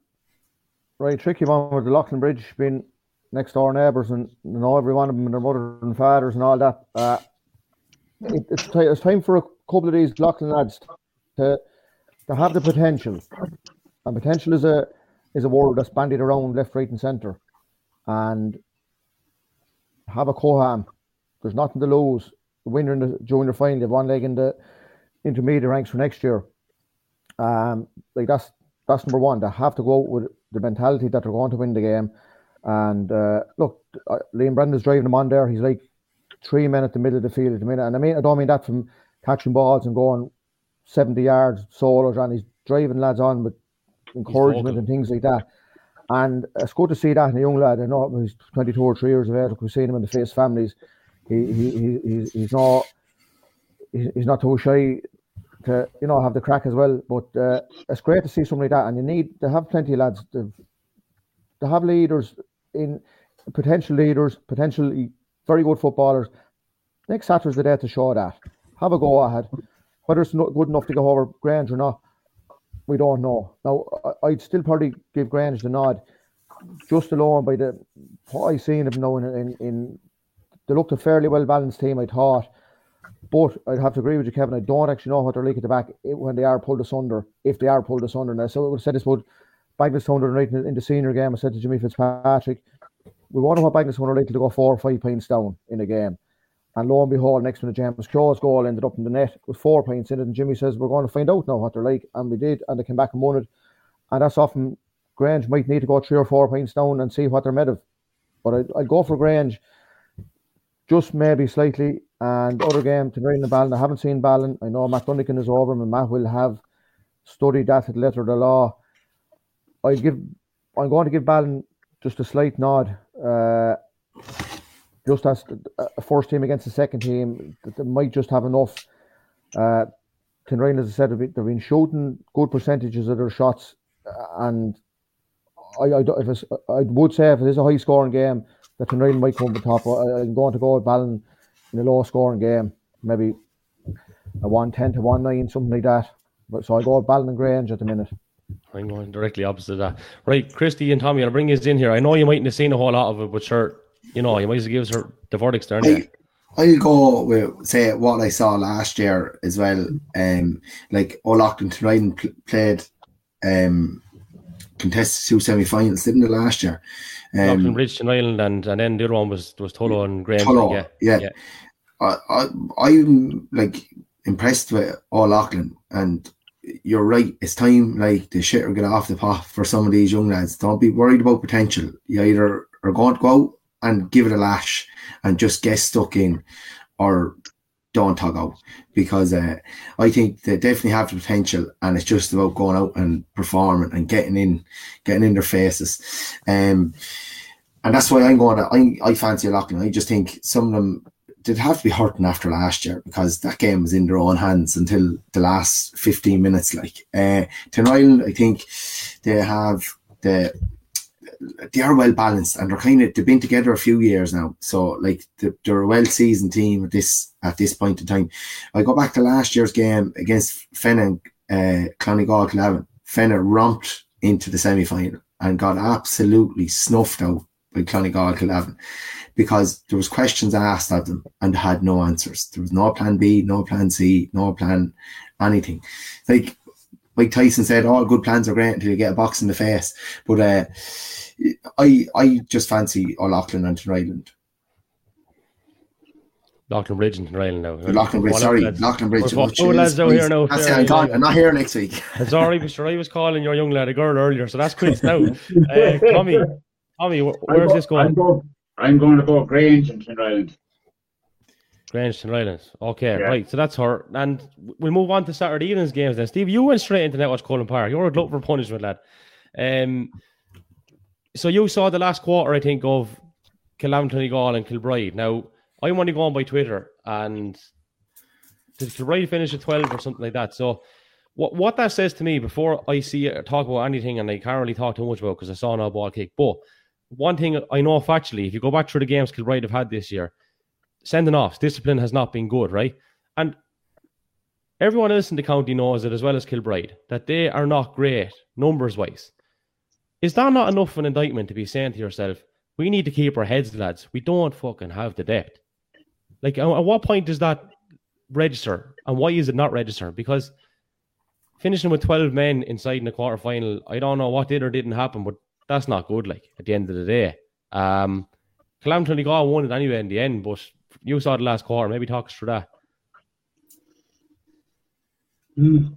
right, tricky one with the Leighlinbridge being next door neighbours and you know every one of them and their mothers and fathers and all that. Uh, it, it's, t- it's time for a couple of these Leighlin lads to to have the potential, and potential is a is a word that's bandied around left, right, and centre, and have a Coham. There's nothing to lose. The winner in the junior final, they've one leg in the intermediate ranks for next year. Um, like that's that's number one. They have to go with the mentality that they're going to win the game. And uh, look, uh, Liam Brendan's driving them on there. He's like three men at the middle of the field at the minute. And I mean, I don't mean that from catching balls and going 70 yards solos, and he's driving lads on with encouragement and things like that. And it's good to see that in a young lad. I know he's 22 or 3 years of age. We've seen him in the face families. He, he, he, he's, he's not he's not too shy to you know have the crack as well. But uh, it's great to see something like that, and you need to have plenty of lads to, to have leaders in potential leaders, potentially very good footballers. Next Saturday's the day to show that. Have a go ahead. Whether it's not good enough to go over Grange or not, we don't know. Now, I'd still probably give Grange the nod, just alone by the what I seen of now in, in, in they looked a fairly well balanced team. I thought but I'd have to agree with you, Kevin. I don't actually know what they're like at the back when they are pulled asunder, if they are pulled asunder. Now, so I said this about Bagenalstown right in, the senior game. I said to Jimmy Fitzpatrick, we wonder what Bagenalstown are like to go four or five points down in a game. And lo and behold, next minute, James Crow's goal ended up in the net with four points in it. And Jimmy says, We're going to find out now what they're like. And we did. And they came back and won it. And that's often Grange might need to go three or four points down and see what they're made of. But I'd, I'd go for Grange just maybe slightly. And other game to the Ballon. I haven't seen Ballon. I know Matt Dunnigan is over him and Matt will have studied that at letter of the law. I give I'm going to give Ballon just a slight nod. Uh, just as a uh, first team against the second team, they might just have enough. Uh, Tinryland, as I said, they've been shooting good percentages of their shots, uh, and I, I, if uh, I would say if it is a high scoring game, that Tinryland might come to top. I, am going to go with Ballon in a low scoring game, maybe a 110 to 1 something like that. But so I go with Ballon and Grange at the minute. I'm going directly opposite that. Right, Christy and Tommy, I'll bring you in here. I know you mightn't have seen a whole lot of it, but sure, you know, you might as well give us her the verdicts there. I, I'll go with say what I saw last year as well. Um, like O'Loughlin Ryan played um contested two semi-finals, didn't it last year? Um, Bridge Ireland, and and then the other one was was Tullow and Graham. Tullow, yeah, yeah. yeah. I, I I'm like impressed with O'Loughlin, and you're right. It's time like the shit or get off the pot for some of these young lads. Don't be worried about potential. You either are going to go out and give it a lash and just get stuck in, or don't tug out because uh, I think they definitely have the potential, and it's just about going out and performing and getting in, getting in their faces. Um, and that's why I'm going. To, I I fancy Loughlin. I just think some of them did have to be hurting after last year because that game was in their own hands until the last 15 minutes. Like uh, Ireland, I think they have the they are well balanced and they're kind of they've been together a few years now. So like they're a well seasoned team at this at this point in time. I go back to last year's game against Fenagh and uh, Clonegall 11. Fenagh romped into the semi final and got absolutely snuffed out by Clonegall 11 because there was questions asked of them and had no answers. There was no plan B, no plan C, no plan anything. Like Mike Tyson said, all good plans are great until you get a box in the face. But uh, I I just fancy O'Loughlin and Ireland. Leighlinbridge and Ireland now. Leighlinbridge, sorry, Leighlinbridge. We're four lads out here now. That's it, I'm, gone. I'm not here next week. sorry, but sure, I was calling your young lad a girl earlier, so that's quits now. Uh, Tommy, Tommy, where's go, this going? I'm, go, I'm going to go Grange and Ireland. Grange and Rylands. Okay, yeah. right. So that's her. And we'll move on to Saturday evening's games then. Steve, you went straight into Netwatch Cullen Park. You're a glutton for punishment, lad. Um, so you saw the last quarter, I think, of Killam and Kilbride. Now, I'm only going by Twitter, and did Kilbride finish at 12 or something like that? So, what what that says to me before I see it talk about anything, and I can't really talk too much about because I saw no ball kick. But one thing I know factually, if you go back through the games Kilbride have had this year, sending off discipline has not been good, right? And everyone else in the county knows it as well as Kilbride that they are not great numbers wise. Is that not enough of an indictment to be saying to yourself, we need to keep our heads, lads. We don't fucking have the depth. Like, at what point does that register, and why is it not register? Because finishing with twelve men inside in the quarter final, I don't know what did or didn't happen, but that's not good. Like at the end of the day, um, Clownton got it anyway in the end, but you saw the last quarter. Maybe talk us through that. Mm.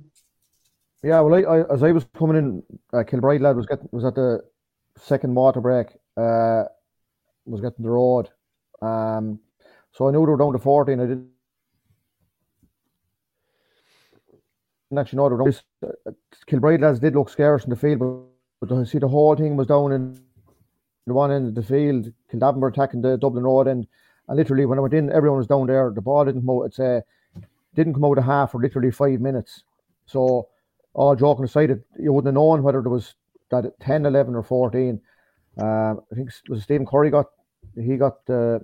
Yeah, well, I, I, as I was coming in, uh, Kilbride lad was getting was at the second water break, uh, was getting the road. Um, so I knew they were down to 14. I didn't actually know they were down. Uh, Kilbride lads did look scarce in the field, but, but I see the whole thing was down in the one end of the field. Kildavin were attacking the Dublin Road end. And literally, when I went in, everyone was down there. The ball didn't come out. It's, uh, didn't come out of half for literally five minutes. So, all joking aside, it, you wouldn't have known whether there was that 10, 11, or 14. Uh, I think it was Stephen Curry got, he got, uh,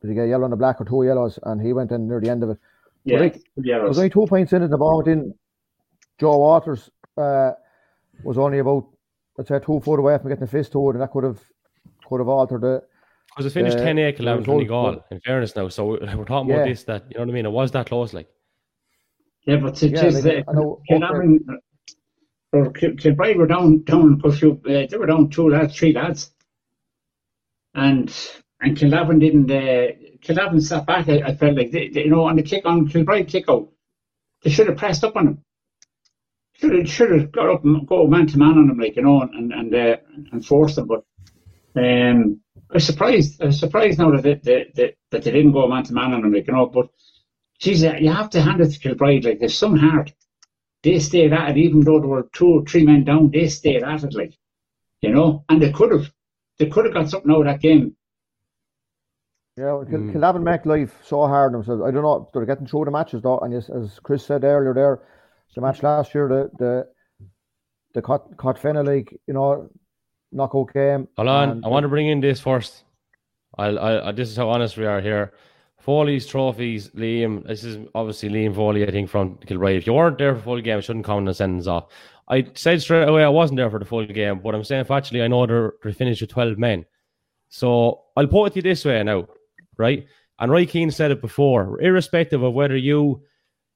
did he get yellow and a black or two yellows, and he went in near the end of it. Yeah, like, yeah. was only two points in it. The ball in. Joe Waters uh, was only about, let's say, two foot away from getting a fist to it, and that could have could have altered it. Because it finished Uh, 10 8 11 20 result- goal, in fairness now. So we're we're talking Yeah. about this, that, you know what I mean? It was that close, like. Yeah, but it Yeah, is like, uh, I know- Kildavin or Kilbride were down down because you uh, they were down two lads, three lads, and and Kildavin didn't. Uh, Kildavin sat back. I, I felt like they, they, you know on the kick on Kilbride kick out, they should have pressed up on him. Should have should have got up and go man to man on him, like you know, and and uh, and forced them. But um, I was surprised. I was surprised now that they, that that that they didn't go man to man on him, like you know. But geez, uh, you have to hand it to Kilbride. Like there's some heart. They stayed at it, even though there were two or three men down. They stayed at it, like you know, and they could have, they could have got something out of that game. Yeah, well, Kil- Mm. Kildavin make life so hard themselves. I don't know. They're getting through the matches though, and as, as Chris said earlier, there, the match last year, the the the Cot Cot Fenagh League, you know, knockout game. Hold on, and- I want to bring in this first. I'll, I, I, this is how honest we are here. Foley's trophies, Liam. This is obviously Liam Foley, I think, from Kilbride. If you weren't there for full game, I shouldn't comment a sentence off. I said straight away I wasn't there for the full game, but I'm saying factually I know they're, they finished with 12 men. So I'll put it to you this way now, right? And Roy Keane said it before, irrespective of whether you,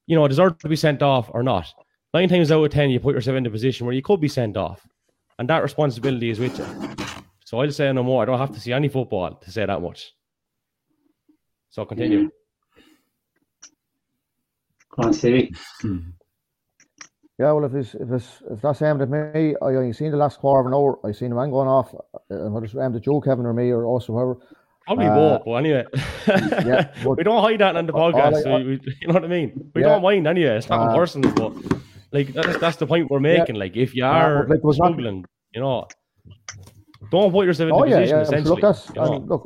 you know, deserve to be sent off or not. Nine times out of ten, you put yourself in a position where you could be sent off, and that responsibility is with you. So I'll say no more. I don't have to see any football to say that much. So continue. Go on, Stevie. Yeah, well, if it's if it's if that's aimed at me, I I seen the last quarter of an hour. I seen a man going off. Uh, whether it's aimed at Joe, Kevin, or me, or also whoever. Probably Uh, both, but anyway. yeah, but- we don't hide that on the All podcast. I- so we, we- you know what I mean? We Yeah. don't mind anyway. It's not Uh, in person, but like that's that's the point we're making. Like if you are but, like, not- struggling, you know, don't put yourself in Oh the yeah, position. yeah. essentially, look, you I know. mean, look.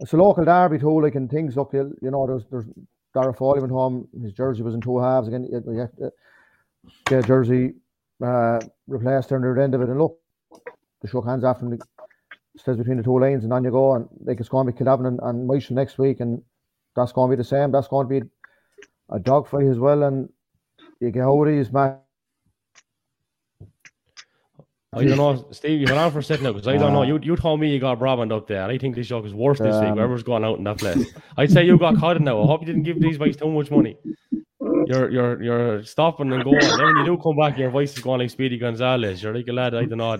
It's a local derby too, like and things. Look, you you know, there's there's Dara Foley went home. His jersey was in two halves again. You you have to get jersey uh, replaced near the end of it. And look, they shook hands after him. Stays between the two lanes, and on you go. And like it's going to be Kildavin and, and Myshall next week, and that's going to be the same. That's going to be a dogfight as well. And you get out of these match. I don't know, Steve. You've been on for a second now because I don't know. Uh, You you told me you got Brabant up there, and I think this joke is worse this week. Um, Whoever's going out in that place, I'd say you got caught now. I hope you didn't give these boys too much money. You're you're you're stopping and going. And then when you do come back, your voice is going like Speedy Gonzalez. You're like a lad. I don't know.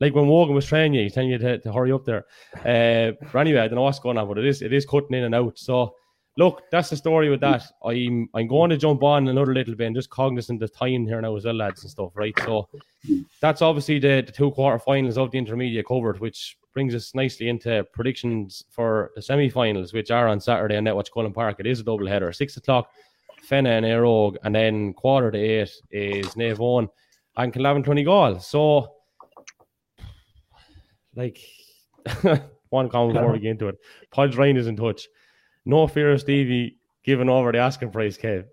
Like when Wogan was training you, he's telling you to, to hurry up there. Uh, but anyway, I don't know what's going on, but it is it is cutting in and out. So look, that's the story with that. I'm I'm going to jump on another little bit and just cognizant of time here now as well, lads and stuff, right? So that's obviously the, the two quarterfinals of the intermediate covered, which brings us nicely into predictions for the semi-finals, which are on Saturday in Netwatch Cullen Park. It is a double header, six o'clock, Fenagh and Eire Og, and then quarter to eight is Naomh Eoin and Kildavin Clonegal. So, like, one comment before we get into it. Podge Ryan is in touch. No fear of Stevie giving over the asking price, Kev.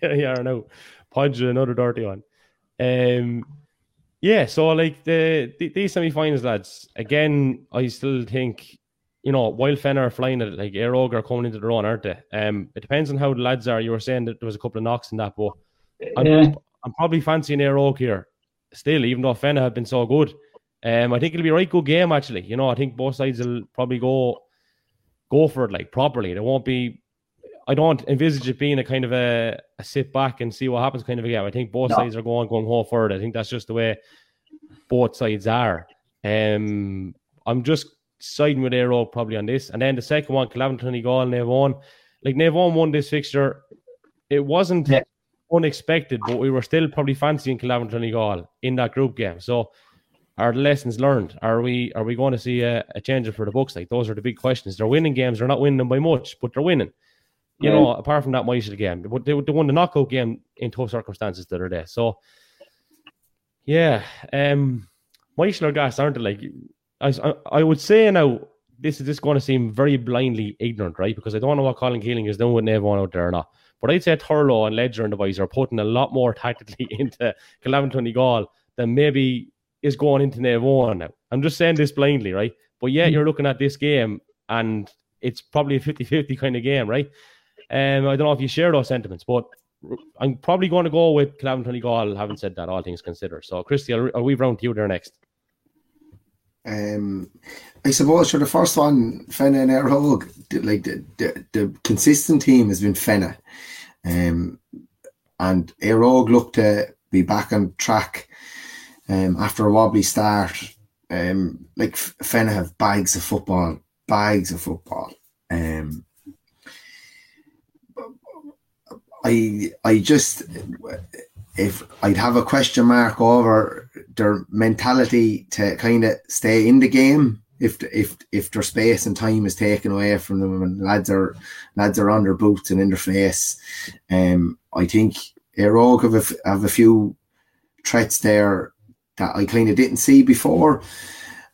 there you are now. Podge another dirty one. Um, yeah, so like the, the these semi-finals, lads. Again, I still think you know while Fenagh are flying at it, like Eire Og are coming into their own, aren't they? Um, it depends on how the lads are. You were saying that there was a couple of knocks in that, but I'm, Yeah. I'm probably fancying Eire Og here still, even though Fenagh have been so good. Um, I think it'll be a right good game actually. You know, I think both sides will probably go go for it like properly. There won't be. I don't envisage it being a kind of a, a sit back and see what happens kind of a game. I think both No. sides are going going home for it. I think that's just the way both sides are. Um, I'm just siding with Aero probably on this. And then the second one, Kildavin Clonegal, Navan. Like Naomh Eoin won this fixture. It wasn't Yeah. unexpected, but we were still probably fancying Kildavin Clonegal in that group game. So are the lessons learned? Are we are we going to see a, a change for the books? Like those are the big questions. They're winning games, they're not winning them by much, but they're winning. You know, apart from that Myshall game, but they, they won the knockout game in tough circumstances the other day. So yeah, um, Myshall or gas, aren't they? Like I, I would say now, this is just going to seem very blindly ignorant, right? Because I don't know what Colin Keeling is doing with everyone out there or not. But I'd say Thurlow and Ledger and the boys are putting a lot more tactically into Kildavin Clonegal than maybe is going into Naomh Eoin now. I'm just saying this blindly, right? But yeah, you're looking at this game and it's probably a 50 50 kind of game, right? Um, I don't know if you share those sentiments, but I'm probably going to go with Kildavin Clonegal, having said that, all things considered. So, Christy, I'll, I'll weave round to you there next. Um, I suppose for the first one, Fenagh and Eire like the, the, the consistent team has been Fenagh. Um, and Eire looked to be back on track um, after a wobbly start. Um, like Fenagh have bags of football, bags of football. Um, I I just if I'd have a question mark over their mentality to kind of stay in the game if if if their space and time is taken away from them and lads are lads are on their boots and in their face. Um, I think Og have a, have a few threats there that I kind of didn't see before.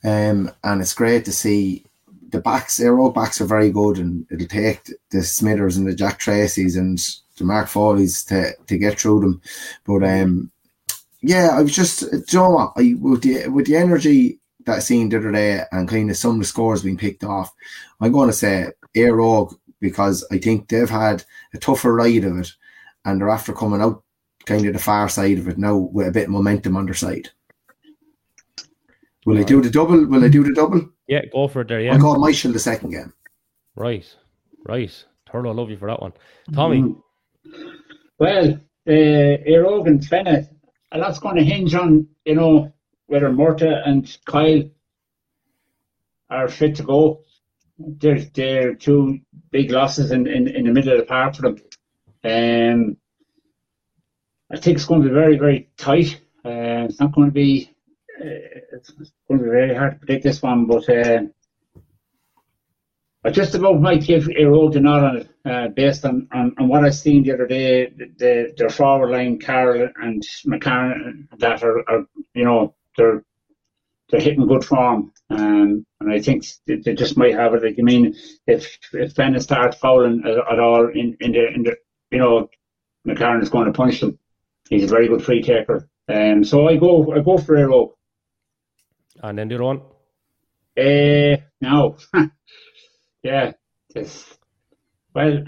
Um, and it's great to see the backs, Eire Og backs are very good and it'll take the Smithers and the Jack Tracy's and the Mark Foley's to, to get through them. But um, yeah, I was just, do you know what? I, with, the, with the energy that I seen the other day and kind of some of the scores being picked off, I'm going to say Eire Og because I think they've had a tougher ride of it and they're after coming out kind of the far side of it now with a bit of momentum on their side. Will I do the double? Will I do the double? Yeah, go for it there. Yeah. I call Myshall the second game. Right, right. Turlo, love you for that one. Tommy. Mm. Well, uh, Eire Og and Fenagh, a lot's going to hinge on, you know, whether Murtagh and Kyle are fit to go. They're, they're two big losses in, in, in the middle of the park for them. Um, I think it's going to be very, very tight. Uh, it's not going to be it's going to be very hard to predict this one, but uh, I just about might give a nod on it, uh, based on, on, on what I seen the other day. The, their forward line, Carroll and McCarron, that are, are you know they're they're hitting good form, um, and I think they just might have it. Like I mean, if if Ben starts fouling at, at, all in, in the in the you know, McCarron is going to punish them. He's a very good free taker, um, so I go I go for Eire Og. And then the other one? Uh, no. yeah. Just, well.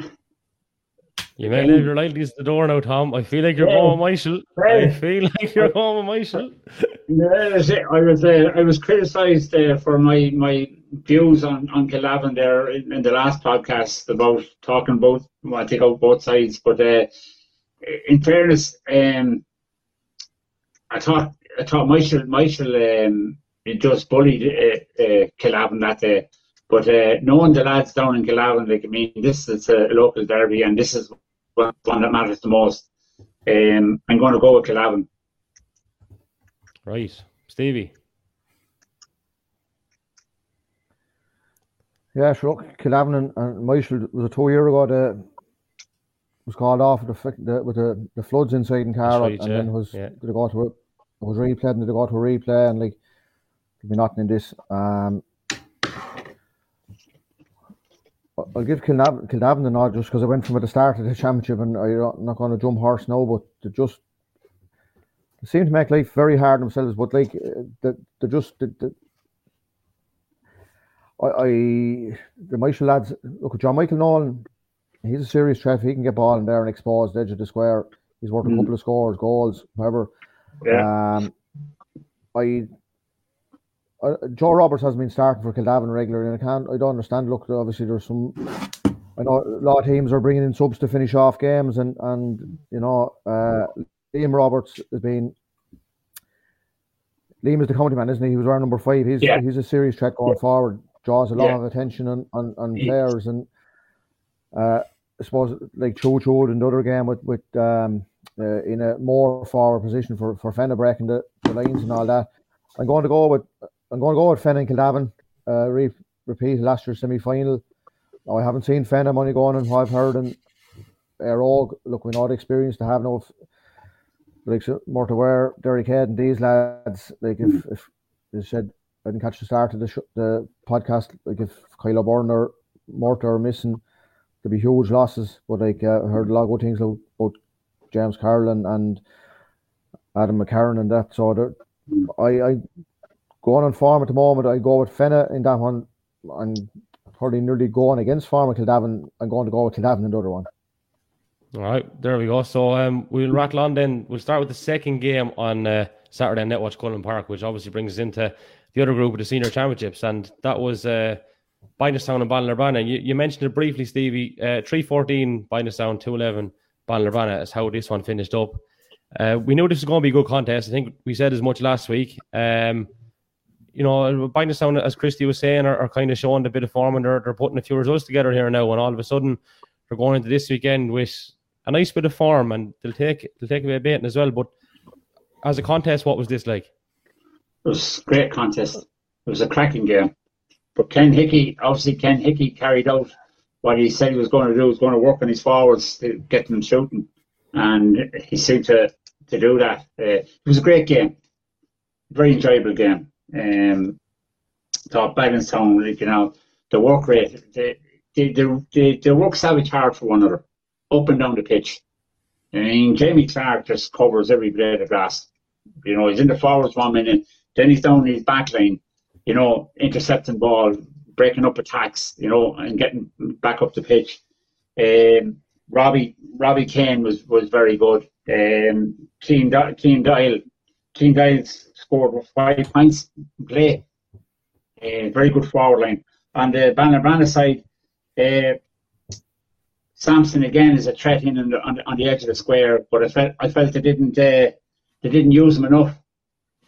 You may leave your loyalties at the door now, Tom. I feel like you're yeah. going with Myshall. I feel like you're going with Myshall. I was uh, I was criticised uh, for my my views on on Kildavin there in, in, the last podcast about talking both I take out both sides. But uh, in fairness, um, I thought I thought Myshall Myshall um, just bullied uh, uh, Kildavin that day. But uh, knowing the lads down in Kildavin, like I mean, this is a local derby, and this is one that matters the most. Um, I'm going to go with Kildavin. Right, Stevie. Yeah, sure. Look, Kildavin and, and Myshall was a two year ago. The was called off with the, the with the, the floods inside in Carroll, right, and yeah. then was yeah. did it go to it was replayed and did it go to a replay and like in this. Um, I'll give Kildavin, Kildavin the nod just because I went from at the start of the championship and I'm not going to jump horse now, but they just they seem to make life very hard themselves. But like they, they just they, they, I, I the Myshall lads look at John Michael Nolan. He's a serious threat. He can get ball in there and expose the edge of the square. He's mm. a couple of scores, goals, whatever. Yeah. Um, I uh, Joe Roberts hasn't been starting for Kildavin regularly, and I can't, I don't understand. Look, obviously there's some. I know a lot of teams are bringing in subs to finish off games, and and you know, uh, Liam Roberts has been. Liam is the county man, isn't he? He was wearing number five. He's yeah. he's a serious threat going yeah. forward. Draws a lot yeah. of attention on on, on players, and uh, I suppose like Cho Cho in the other game with with um, uh, in a more forward position for for Fenagh breaking the, the lines and all that. I'm going to go with I'm going to go with Fenn and Kildavin. Uh, re- repeat last year's semi final. Now, I haven't seen Fenagh money going on what I've heard and they're all look we know the experience to have no like more to wear Derek Head and these lads like if if they said I didn't catch the start of the sh- the podcast like if Kyle O'Byrne or are missing there'll be huge losses but like uh, I heard a lot of good things about James Carlin and Adam McCarron and that so I I going on form at the moment I go with Fenagh in that one and probably nearly going against Farmer Kildavin I'm going to go with Kildavin in the other one all right, there we go. So um, we'll rattle on then. We'll start with the second game on uh, Saturday Netwatch Cullen Park, which obviously brings us into the other group of the senior championships, and that was uh, and Ballinabranna. You, you mentioned it briefly, Stevie. Uh, 314 Bagenalstown, 211 Ballinabranna is how this one finished up. Uh, we knew this was going to be a good contest. I think we said as much last week. Um, you know, Bagenalstown, as Christy was saying, are, are, kind of showing a bit of form and they're, they're putting a few results together here now. And all of a sudden, they're going into this weekend with a nice bit of form, and they'll take they'll take away a baiting as well. But as a contest, what was this like? It was a great contest. It was a cracking game. But Ken Hickey, obviously, Ken Hickey carried out what he said he was going to do. He was going to work on his forwards to get them shooting, and he seemed to to do that. Uh, it was a great game, very enjoyable game. Um, thought Bagenalstown, like, you know, the work rate, they, they, they, they, work savage hard for one another up and down the pitch. I mean, Jamie Clark just covers every blade of grass. You know, he's in the forwards one minute, then he's down in his back line, you know, intercepting ball, breaking up attacks, you know, and getting back up the pitch. Um, Robbie Robbie Kane was, was very good. Um, Keane, Keane Dial, Keane Dial scored five points in play. Uh, very good forward line. On the Ballinabranna side, uh, Sampson again is a threat in on the, on the, edge of the square, but I felt I felt they didn't uh, they didn't use him enough.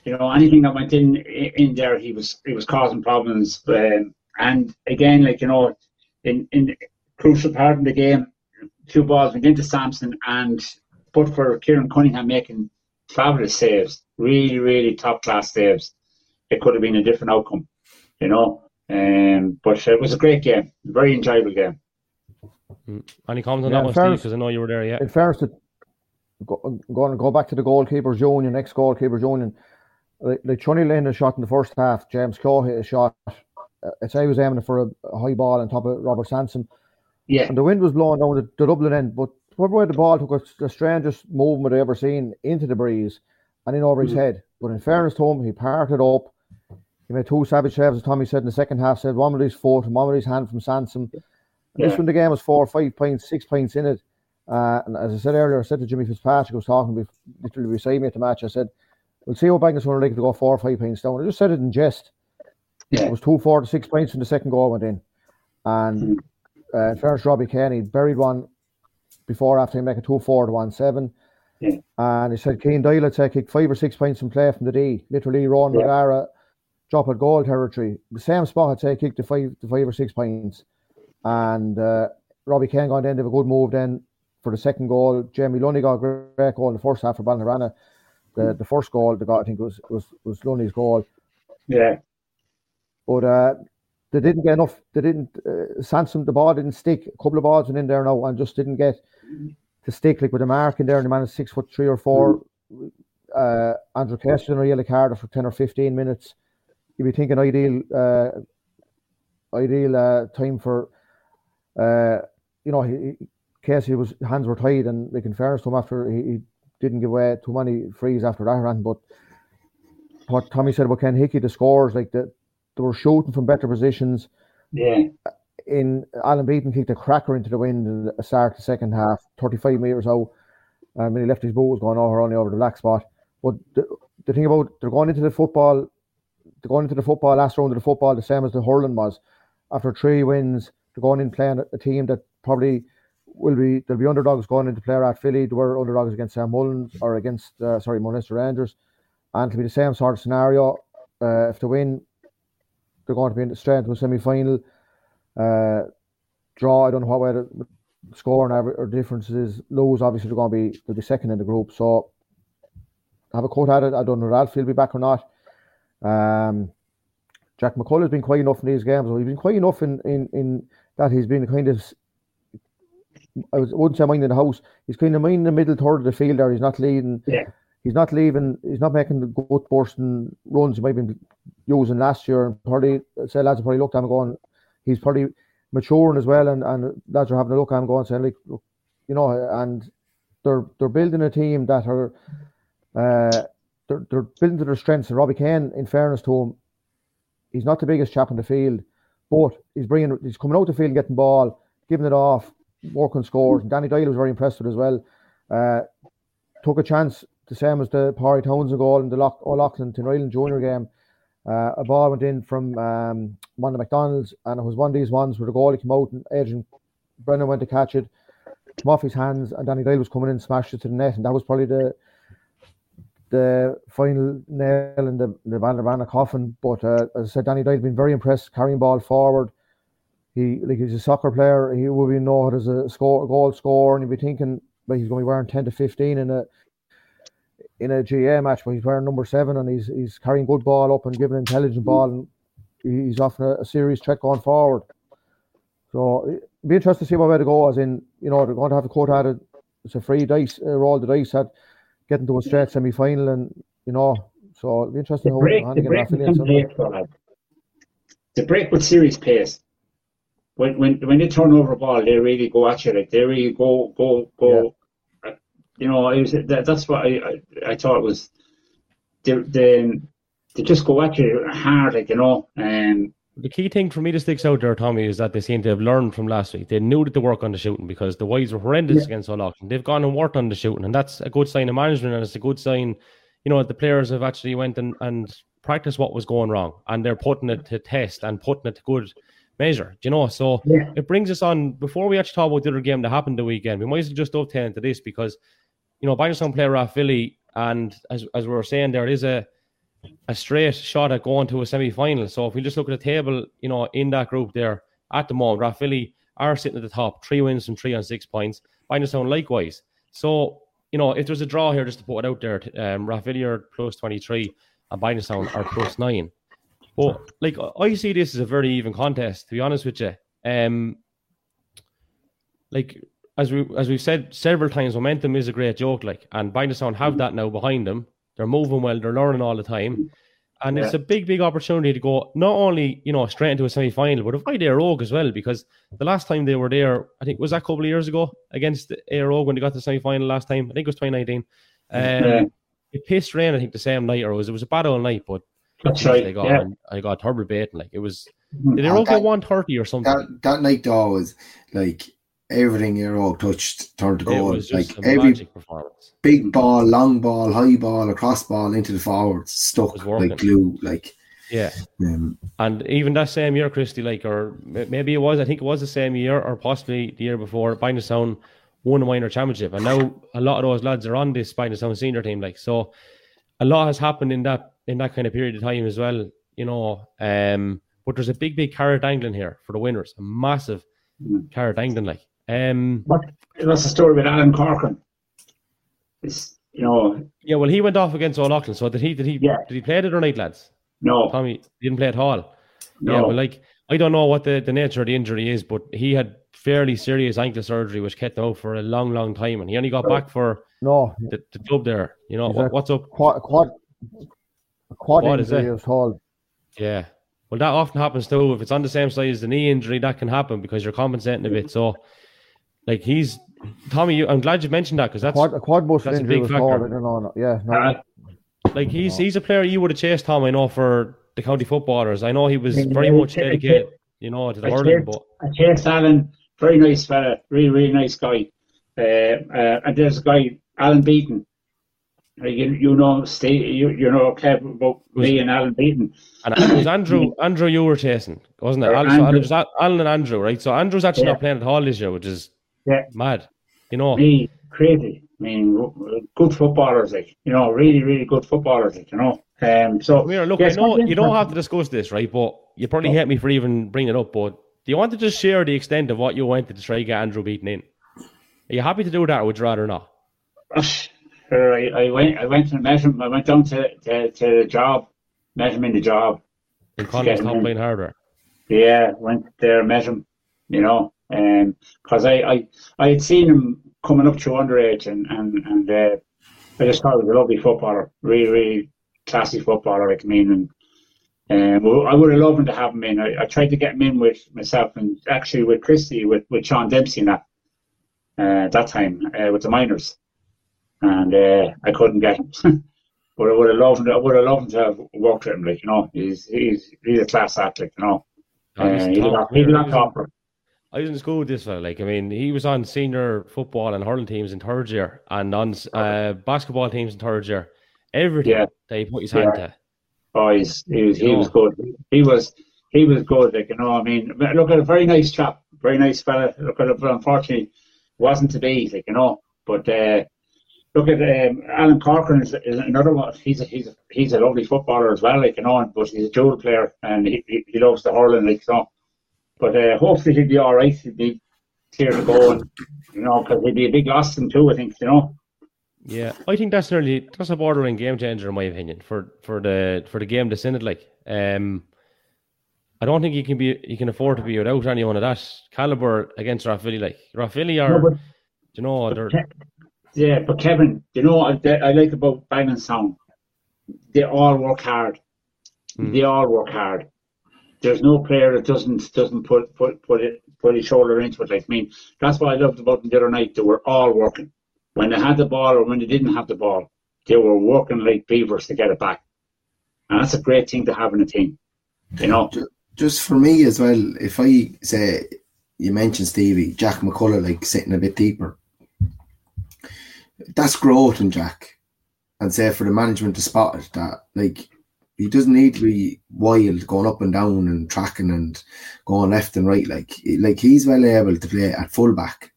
You know, anything that went in in there, he was he was causing problems. Um, and again, like you know, in in crucial part of the game, two balls went into Sampson, and but for Kieran Cunningham making fabulous saves, really really top class saves, it could have been a different outcome. You know, um, but it was a great game, a very enjoyable game. Mm. Any comments on yeah, that one, Steve? Because I know you were there. Yeah. In fairness, to go, going to go back to the goalkeeper's union, ex goalkeeper's union. Like, like Chunny Lynn a shot in the first half. James Claw hit a shot. Uh, I'd say was aiming for a, a, high ball on top of Robert Sanson. Yeah. And the wind was blowing down the, the Dublin end, but where the ball took a, the strangest movement I ever seen into the breeze and in over his head. But in fairness to him, he parked it up. He made two savage saves, as Tommy said in the second half. Said one with his foot and one with his hand from Sanson. Yeah. This one, the game was four, five points, six points in it. Uh, and as I said earlier, I said to Jimmy Fitzpatrick, I was talking literally beside me at the match. I said, "We'll see what Bangers going to like to go four or five points down." I just said it in jest. Yeah. It was two, four to six points when the second goal went in, and mm-hmm. uh, first Robbie Kenny buried one before after he make a two four to one seven. Yeah. And he said Kane Doyle had kick five or six points in play from the D. Literally Ron yeah. Magara drop at goal territory. The same spot had said kick the five the five or six points. And uh, Robbie Kane got end of a good move then for the second goal. Jamie Lunny got a great goal in the first half for Ballinabranna. The the first goal they got, I think, was was was Lunny's goal. Yeah. But uh, they didn't get enough. They didn't. Uh, Sanson, the ball didn't stick. A couple of balls went in there now and just didn't get to stick like with the mark in there. And the man is six foot three or four. Uh, Andrew Keston or yellow card for ten or fifteen minutes. You'd be thinking ideal, uh, ideal uh, time for uh, you know, he, Casey was hands were tied, and like in fairness to him, after he, he didn't give away too many frees after that run. But what Tommy said about Ken Hickey, the scores like that, they were shooting from better positions. Yeah. In Alan Beaton kicked a cracker into the wind in the start the second half, 35 metres out. I mean, he left his boot was going over only over the black spot. But the, the thing about they're going into the football, they're going into the football last round of the football the same as the hurling was. After three wins, they're going in playing a team that probably will be there'll be underdogs going into play at Philly. They were underdogs against Sam Mullins or against uh, sorry Munster Rangers, and it'll be the same sort of scenario. Uh, if they win, they're going to be in the straight to a semi final. Uh, draw. I don't know what way the scoring average or differences. Lewes obviously they're going to be they'll be second in the group. So have a quote at it. I don't know if Ralph will be back or not. Um, Jack McCull has been quite enough in these games. He's been quite enough in, in, in that he's been kind of I wouldn't say minding the house. He's kind of minding the middle third of the field there. He's not leading. Yeah. He's not leaving. He's not making the gut bursting runs he might have been using last year. And probably say lads have probably looked at him going, he's probably maturing as well. And, and lads are having a look at him going saying like, look, you know, and they're they're building a team that are uh, they're, they're building to their strengths. And Robbie Kane, in fairness to him, he's not the biggest chap in the field, but he's bringing he's coming out the field, getting ball, giving it off, working scores. And Danny Doyle was very impressed with as well. Uh, took a chance, the same as the Parry Townsend goal in the Loch, Old Leighlin Tinryland junior game. Uh, a ball went in from um, one of the McDonald's, and it was one of these ones where the goalie came out and Adrian Brennan went to catch it, came off his hands, and Danny Doyle was coming in, smashed it to the net, and that was probably the the final nail in the the Van coffin. But uh, as I said, Danny Doyle's been very impressed carrying ball forward. He like he's a soccer player. He will be known as a score goal scorer, and you'll be thinking like he's going to be wearing ten to fifteen in a in a GAA match, but he's wearing number seven and he's he's carrying good ball up and giving intelligent ball, and he's often a, a serious threat going forward. So it'd be interesting to see what way to go. As in, you know, they're going to have a quote at it. It's a free dice uh, roll the dice at getting to a straight semi final, and you know, so it'll be interesting. The break, the break, late, the break with serious pace. When when when they turn over a ball, they really go at you. Like they really go go go. Yeah. You know, it was, that, that's what I, I, I thought was. They, they they just go at you hard, like you know. Um, the key thing for me that sticks out there, Tommy, is that they seem to have learned from last week. They knew that they work on the shooting because the Wives were horrendous yeah. against Old Leighlin. They've gone and worked on the shooting, and that's a good sign of management, and it's a good sign, you know, that the players have actually went and, and practiced what was going wrong, and they're putting it to test and putting it to good measure. Do you know? So yeah. it brings us on before we actually talk about the other game that happened the weekend. We might as well just dovetail into this because, you know, Bangladesh player Rathvilly, and as as we were saying, there is a a straight shot at going to a semi final. So if we just look at the table, you know, in that group there at the moment, Rathvilly are sitting at the top, three wins and three on six points. Bindstown likewise. So, you know, if there's a draw here, just to put it out there, um, are plus 23 and Bindstown are plus nine. But, like, I see this as a very even contest, to be honest with you. Um, like, as we as we've said several times, momentum is a great joke. Like, and Bindstown have that now behind them. They're moving well. They're learning all the time. And yeah. it's a big, big opportunity to go not only, you know, straight into a semi final, but avoid Éire Óg as well, because the last time they were there, I think was that a couple of years ago against Éire Óg when they got to the semi final last time. I think it was 2019. Um, yeah. It pissed rain, I think, the same night, or it was, it was a bad all night, but that's right. I got, yeah. I got turbo baiting. Like it was, mm-hmm. did they all get 130 or something? That, that night, though, was like everything Éire Óg touched turned to goal. like every big ball, long ball, high ball, across ball into the forwards, stuck like glue. Like yeah, um, and even that same year, Christy, like or maybe it was, I think it was the same year, or possibly the year before. Bindstown won a minor championship, and now a lot of those lads are on this Bindstown senior team. Like so, a lot has happened in that in that kind of period of time as well. You know, um, but there's a big, big carrot dangling here for the winners, a massive mm. carrot dangling. Like um, what, what's the story with Alan Corcoran? It's, you know. Yeah, well, he went off against All O'Loughlin. So did he? Did he? Yeah. Did he play it or night, lads? No. Tommy didn't play at all. No. Yeah, well, like I don't know what the, the nature of the injury is, but he had fairly serious ankle surgery, which kept him out for a long, long time, and he only got back for no the, the club there. You know what, what's up? Quad, quad, quad what injury is, is Yeah. Well, that often happens too. If it's on the same side as the knee injury, that can happen because you're compensating a bit. So like he's Tommy. You, I'm glad you mentioned that because that's quad, a quad muscle that's injury a big factor. Hard, no, no, yeah, no. Uh, like he's he's a player you would have chased Tom. I know for the county footballers. I know he was very much dedicated, you know, to the hurling. But I chased Alan, very nice fella, really really nice guy. Uh, uh, and there's a guy Alan Beaton. You, you know, stay, you, you know, okay, about me and Alan Beaton. And it was Andrew, Andrew, you were chasing, wasn't it? Andrew, so it was Alan and Andrew, right? So Andrew's actually yeah. not playing at all this year, which is yeah. Mad. You know. Me, crazy. I mean, good footballers, like, you know, really, really good footballers, like, you know. Um, so, Here, look, yes, I know you don't have to discuss this, right? But you probably hate me for even bringing it up. But do you want to just share the extent of what you went to try to get Andrew beaten in? Are you happy to do that, or would you rather not? Sure, I, I went. I went and met him. I went down to to, to the job, met him in the job. Connacht's Yeah, top line hardware. Yeah, went there, met him. You know, because I, I I had seen him coming up to underage, and and and uh, I just thought he was a lovely footballer, really really classy footballer. Like I mean, and um, I would have loved him to have him in. I, I tried to get him in with myself and actually with Christy, with with Sean Dempsey, and that uh, that time uh, with the minors, and uh, I couldn't get him. but I would have loved. I would have loved him to have worked with him. Like you know, he's he's he's a class athlete. You know, Oh, he's uh, he's, top he's player. a He was in- topper. I was in school with this fella. Like, I mean, he was on senior football and hurling teams in third year, and on uh, basketball teams in third year. Everything Yeah. that he put his hand Yeah. to. Oh, he's, he was he was good. He was he was good. Like you know, I mean, look at a very nice chap, very nice fella. Look at it, but unfortunately, wasn't to be. Like you know, but uh, look at um, Alan Corcoran is, is another one. He's a, he's a, he's a lovely footballer as well. Like you know, but he's a dual player and he, he, he loves the hurling. Like so, but uh, hopefully he'll be all right. He'll be clear to go, and you know, because he'd be a big loss to him too. I think you know. Yeah, I think that's nearly that's a bordering game changer in my opinion for for the for the game that's in it. Like, um, I don't think you can be you can afford to be without anyone of that caliber against Rathvilly. Like Rathvilly are, No, but- you know, they're Yeah, but Kevin, you know what I, I like about Bang and Sound? They all work hard. Mm. They all work hard. There's no player that doesn't doesn't put put put it put his shoulder into it. Like I mean, that's what I loved about them the other night. They were all working. When they had the ball or when they didn't have the ball, they were working like beavers to get it back. And that's a great thing to have in a team. You know, Just for me as well, if I say you mentioned Stevie, Jack McCullough, like sitting a bit deeper, that's growth in Jack. And say for the management to spot it, that like he doesn't need to be wild going up and down and tracking and going left and right. Like like he's well able to play at fullback,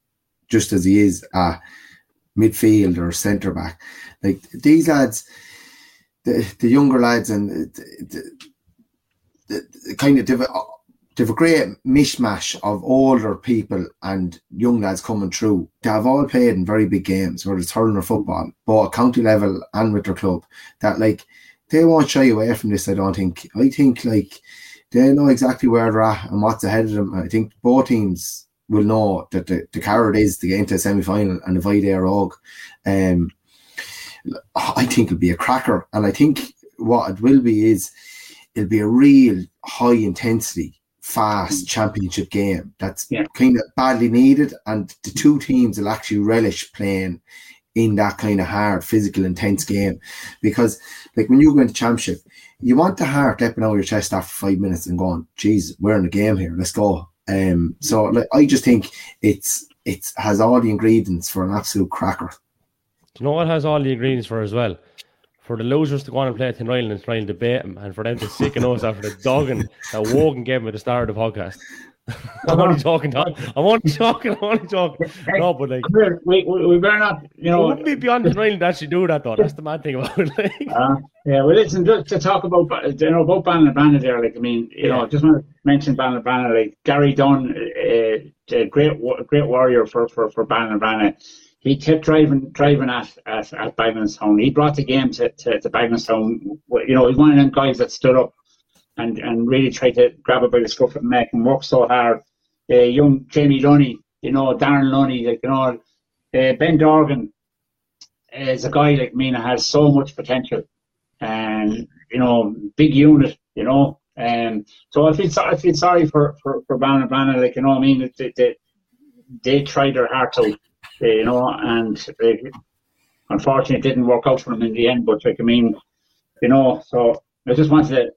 just as he is at midfield or centre back. Like these lads, the the younger lads and the, the, the, kind of they've a, they've a great mishmash of older people and young lads coming through. They have all played in very big games, whether it's hurling or football, both at county level and with their club. That like they won't shy away from this. I don't think. I think like they know exactly where they're at and what's ahead of them. I think both teams will know that the, the carrot is to get into a semi final and avoid their og. Um, I think it'll be a cracker, and I think what it will be is it'll be a real high intensity, fast championship game that's Yeah. kind of badly needed, and the two teams will actually relish playing in that kind of hard, physical, intense game. Because, like, when you go into championship, you want the heart leaping out of your chest after five minutes and going, "Geez, we're in the game here. Let's go." Um, so, like, I just think it's it has all the ingredients for an absolute cracker. Do you know what has all the ingredients for as well? For the losers to go on and play Tinryland and try and debate them, and for them to sicken us after the dogging that Wogan gave them at the start of the podcast. I'm only talking, Tom. I'm only talking, I'm only talking. No, but like, we, we, we better not, you it know, wouldn't be beyond the Tinryland to actually do that, though. That's the mad thing about it. Like, Uh, yeah, well, listen, just to talk about, you know, about Bannon there, like, I mean, you know, Yeah. just want to mention Bannon like, Gary Dunn, uh, a great, great warrior for, for, for Bannon He kept driving, driving at, at, at Bagenalstown. He brought the game to, to, to Bagenalstown. You know, he's one of them guys that stood up and, and really tried to grab it by the scruff the neck and work so hard. Uh, young Jamie Lunny, you know, Darren Lunny, like, you know, uh, Ben Dorgan, is a guy like me that has so much potential and you know big unit you know um so I feel so- I feel sorry for for for Banner like you know I mean they, they, they tried their heart out you know and they, unfortunately it didn't work out for them in the end but like I mean you know so I just wanted to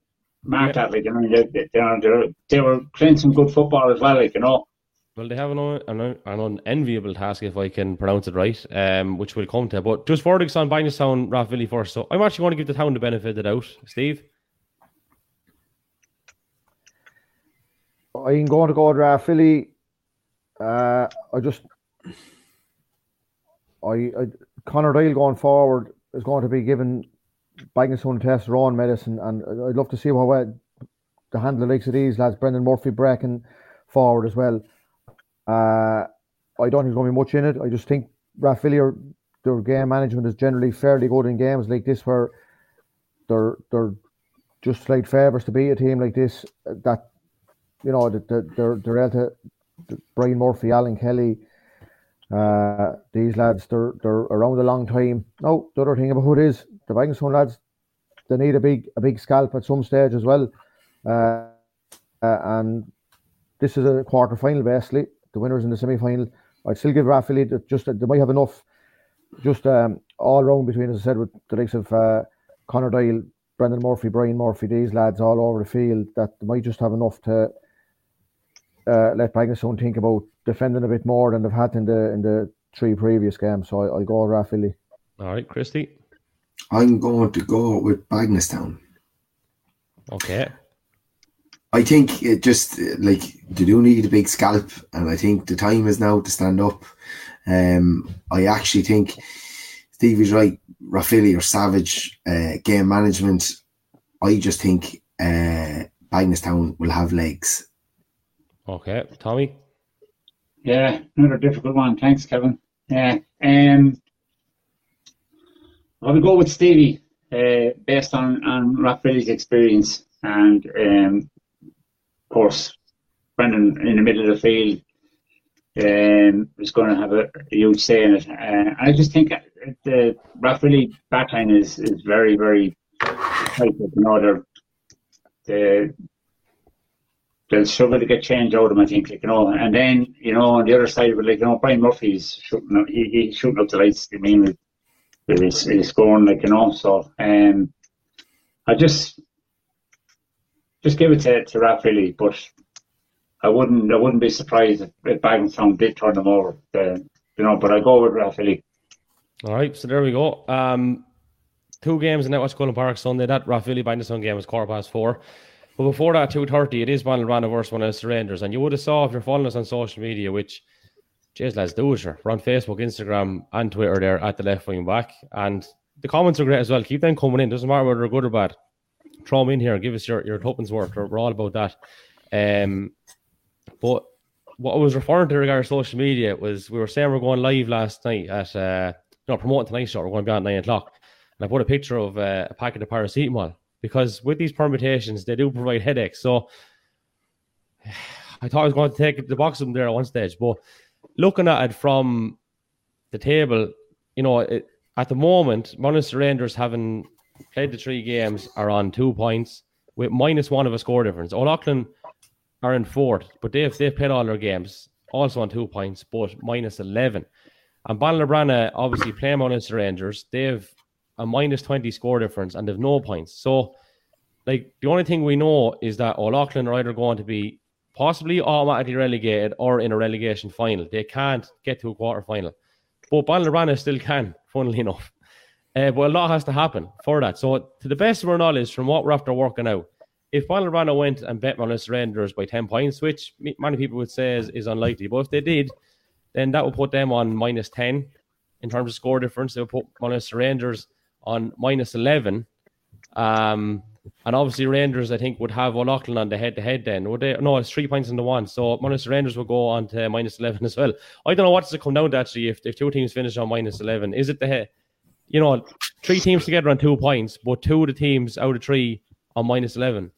mark that like you know they, they, they, were- they were playing some good football as well like you know Well, they have an, an, an unenviable task, if I can pronounce it right, um, which we'll come to. But just verdicts on Bagenalstown, Rathvilly first. So I'm actually going to give the town the benefit of the doubt. Steve? I'm going to go to Philly. Uh, I just, I, I Conor Dale going forward is going to be given Bagenalstown test their own medicine, and I'd love to see how well the handle the likes of these lads, Brendan Murphy breaking forward as well. Uh, I don't think there's going to be much in it. I just think Rathvillier, their game management is generally fairly good in games like this where they're they're just slight favours to beat a team like this. That you know that they're they're, able to Brian Murphy, Alan Kelly, uh, these lads they're they're around a long time. No, the other thing about it is the Bagenalstown lads they need a big a big scalp at some stage as well. Uh, uh, and this is a quarter final basically. The winners in the semi final. I'd still give Rathvilly just they might have enough just um, all round between, as I said, with the likes of uh, Conor Doyle, Brendan Murphy, Brian Murphy, these lads all over the field that they might just have enough to uh, let Bagenalstown think about defending a bit more than they've had in the in the three previous games. So I, will go Rathvilly. All right, Christy. I'm going to go with Bagenalstown. Okay. I think it just like they do need a big scalp, and I think the time is now to stand up. Um, I actually think Stevie's right. Rathvilly or Savage uh, game management. I just think uh, Bagenalstown will have legs. Okay, Tommy. Yeah, another difficult one. Thanks, Kevin. Yeah, um, I will go with Stevie uh, based on on Rathvilly's experience and um, of course, Brendan in the middle of the field um, is going to have a, a huge say in it. Uh, I just think the Rathvilly backline is, is very, very tight. You know, they're, they, they'll struggle to get change out of them, I think, like, you know. And then, you know, on the other side, like, you know, Brian Murphy's shooting up, he, he's shooting up the lights, I mean, with, with his, his scoring, like, you know. So, um, I just, just give it to, to Rathvilly, but I wouldn't I wouldn't be surprised if, if Bagenalstown did turn them over. Uh, you know, but I go with Rathvilly. All right, so there we go. Um, two games in Netwatch Cullen Park Sunday. That Rathvilly Bagenalstown game was quarter past four. But before that, two thirty, it is Ballinabranna versus one of the Surrenders, and you would have saw if you're following us on social media, which, jeez, let's do it. We're on Facebook, Instagram, and Twitter there at the left wing back, and the comments are great as well. Keep them coming in. Doesn't matter whether they're good or bad throw them in here give us your, your tuppence worth. We're, all about that. Um, but what I was referring to regarding social media was we were saying we're going live last night at uh, promoting tonight's show. We're going to be on at nine o'clock, and I put a picture of uh, a packet of paracetamol because with these permutations they do provide headaches. So I thought I was going to take the box of them there at one stage, but looking at it from the table, you know, it, at the moment, Monaghan Rangers having played the three games, are on two points with minus one of a score difference. Old Leighlin are in fourth, but they've they've played all their games, also on two points, but minus eleven. And Ballinabranna obviously playing Monaghan Rangers, they've a minus twenty score difference and they've no points. So like the only thing we know is that Old Leighlin are either going to be possibly automatically relegated or in a relegation final. They can't get to a quarter final. But Ballinabranna still can, funnily enough. Uh, but a lot has to happen for that. So, to the best of our knowledge, from what we're after working out, if Ballinabranna went and bet Monaghan Rangers by 10 points, which many people would say is, is unlikely, but if they did, then that would put them on minus 10 in terms of score difference. They would put Monaghan Rangers on minus 11. Um, and obviously, Rangers, I think, would have Old Leighlin on the head to head then. Would they? No, it's three points into one. So minus Rangers will go on to minus 11 as well. I don't know what does it come down to actually if, if two teams finish on minus 11. Is it the you know, three teams together on two points, but two of the teams out of three on minus 11.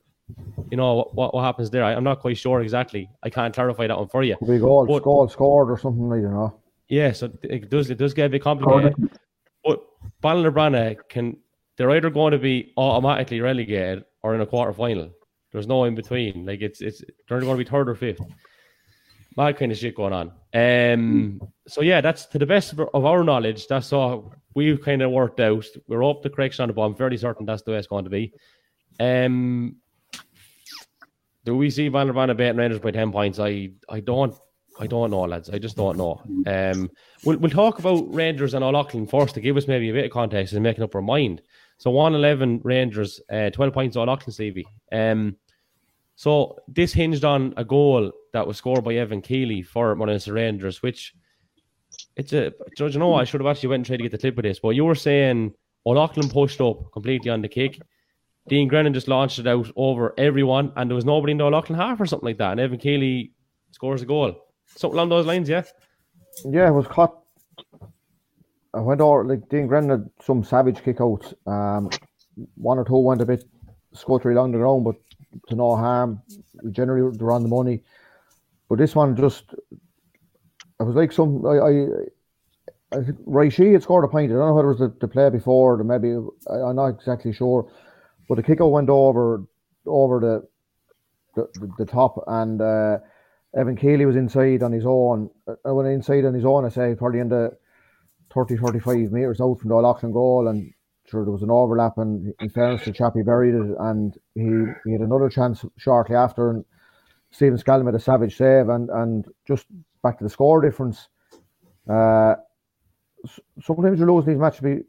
You know, what, what happens there? I, am not quite sure exactly. I can't clarify that one for you. Big goal, but, goal scored or something like that, you know. Yeah, so it does, it does get a bit complicated. But Ballinabranna can, they're either going to be automatically relegated or in a quarter final. There's no in between. Like it's, it's, they're going to be third or fifth. Mad kind of shit going on. Um, so yeah, that's to the best of our knowledge. That's all we've kind of worked out. We're up the correction on the. I'm fairly certain that's the way it's going to be. Um, do we see Van Van beating Rangers by ten points? I I don't I don't know, lads. I just don't know. Um, we'll we'll talk about Rangers and Old Leighlin first to give us maybe a bit of context and making up our mind. So one eleven Rangers, uh, twelve points Old Leighlin CV. Um, so this hinged on a goal that was scored by Evan Keeley for Monaghan Rangers, which it's a. Do you know I should have actually went and tried to get the clip of this, but you were saying Old Leighlin pushed up completely on the kick. Dean Grennan just launched it out over everyone, and there was nobody in the Old Leighlin half or something like that. And Evan Keeley scores a goal. Something along those lines, yeah. yeah, it was caught. I went over like Dean Grennan had some savage kickouts. Um, one or two went a bit scuttery along the ground, but to no harm. Generally, they're on the money. But this one just, it was like some. I, I, I think Raishi had scored a point. I don't know whether it was the, the play before, or maybe I, I'm not exactly sure. But the kickout went over over the the, the top, and uh, Evan Keeley was inside on his own. I went inside on his own, I say, probably in the 30, 35 metres out from the Leighlin goal, and sure there was an overlap. And in fairness to Chappie buried it, and he, he had another chance shortly after. And Stephen Scallon made a savage save, and, and just back to the score difference. Uh, sometimes you lose these matches. Be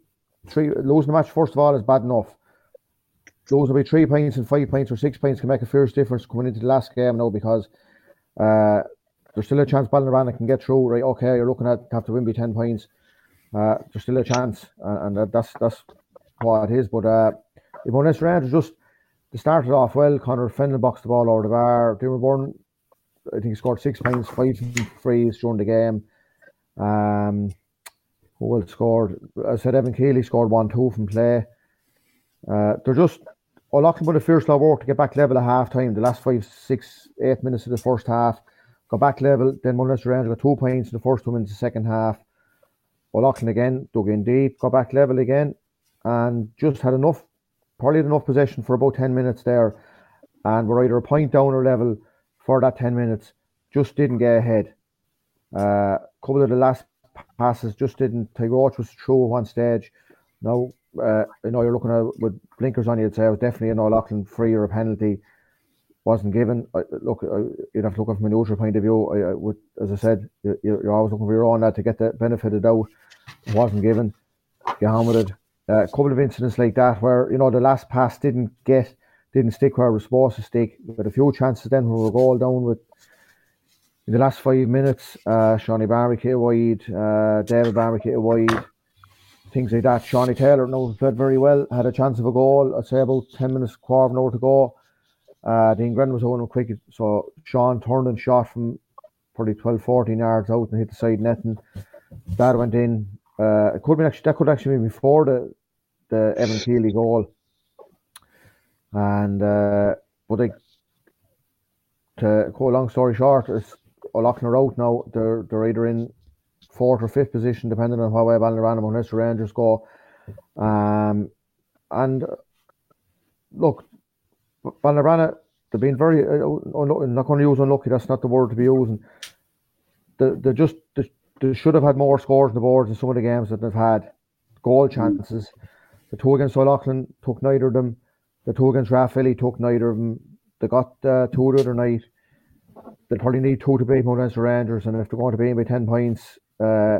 three losing the match first of all is bad enough those will be three points and five points or six points can make a fierce difference coming into the last game now because uh, there's still a chance Ballinabranna can get through. Right, okay, you're looking at have to win by ten points. Uh, there's still a chance, and, that's that's what it is. But uh, if Inverness Rangers just they started off well. Connor Fennell boxed the ball over the bar. Dimmerborn, I think he scored six points, five frees during the game. Um, who else scored? I said Evan Keeley scored one two from play. Uh, they're just Old Leighlin put a fierce lot of work to get back level at half time. The last five, six, eight minutes of the first half, got back level. Then Mount Leinster Rangers got two points in the first two minutes of the second half. Old Leighlin again dug in deep, got back level again, and just had enough, probably had enough possession for about 10 minutes there. And we're either a point down or level for that 10 minutes. Just didn't get ahead. A uh, couple of the last passes just didn't. Tiger Roach was through at one stage. Now uh, you know, you're looking at with blinkers on, you'd say it was definitely an Old Leighlin free or a penalty wasn't given. I, look, I, you'd have to look at it from a neutral point of view. I, would, as I said, you, you're always looking for your own lad to get the benefit of doubt. It wasn't given. On with it. Uh, a couple of incidents like that where you know the last pass didn't get, didn't stick where it was supposed to stick. But a few chances then when we were goal down with in the last five minutes, uh, Shawnee hit wide, uh, David Barwick hit wide things like that. Shawnee Taylor knows played very well, had a chance of a goal. I'd say about 10 minutes, quarter of an hour to go. Uh, Dean was on quick. So Sean turned and shot from probably 12, 14 yards out and hit the side net. And that went in. Uh, it could be actually, that could actually be before the, the Evan Keeley goal. And, uh, but they, to a long story short, it's Old Leighlin are out now. They're, they're either in fourth or fifth position, depending on how well Ballinabranna and Mount Leinster Rangers go. Um, and look, Ballinabranna, they've been very, uh, not going to use unlucky, that's not the word to be using. They, they just, they, they should have had more scores on the boards in some of the games that they've had. Goal chances. The two against Old Leighlin took neither of them. The two against Rathvilly took neither of them. They got uh, two the other night. They'll probably need two to beat Mount Leinster Rangers, and if they're going to beat by 10 points, uh,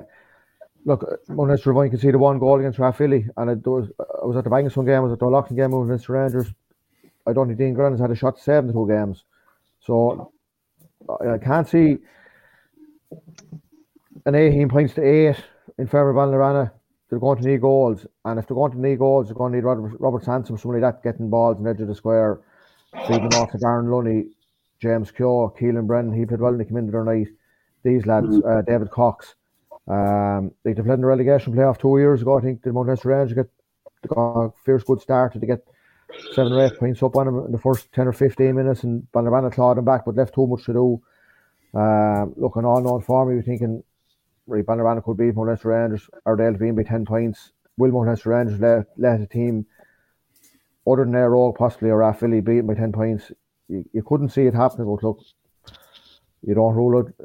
look, Munster Ravine can see the one goal against Rathvilly, and it was, I was at the Bangaston game, I was at the Leighlin game with Mr. Rangers. I don't think Dean Grennan has had a shot to save the two games. So I, I can't see an 18 points to 8 in of Ballinabranna. They're going to need goals, and if they're going to need goals, they're going to need Robert, Robert Sansom, somebody that getting balls in the edge of the square, feeding off to Darren Lunny, James Keogh, Keelan Brennan. He played well when he came into their night. These lads, mm-hmm. uh, David Cox. Um, they played in the relegation playoff two years ago. I think the Mount Rangers get got a fierce good start to get seven or eight points up on them in the first 10 or 15 minutes, and Ballinabranna clawed them back, but left too much to do. Uh, looking all known for me, we're thinking right, Ballinabranna could beat Mount Rangers, or they'll be in by 10 points. Will Mount Rangers let, let a team other than their role, possibly or Rathvilly, beat by 10 points? You, you couldn't see it happening, but look, you don't rule it.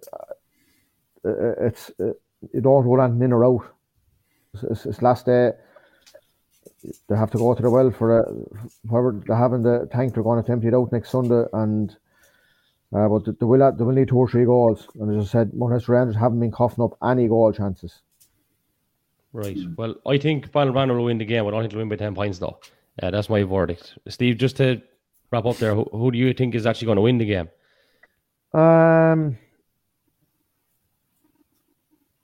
Uh it's. Uh, you don't rule anything in or out. It's, it's, last day. They have to go to the well for a, whoever they have in the tank. They're going to empty it out next Sunday, and uh, but they will they will need two or three goals. And as I said, Mount Leinster Rangers haven't been coughing up any goal chances. Right. Well, I think Ballinabranna will win the game. I don't think they'll win by ten points though. Yeah, that's my verdict. Steve, just to wrap up there, who, who do you think is actually going to win the game? Um.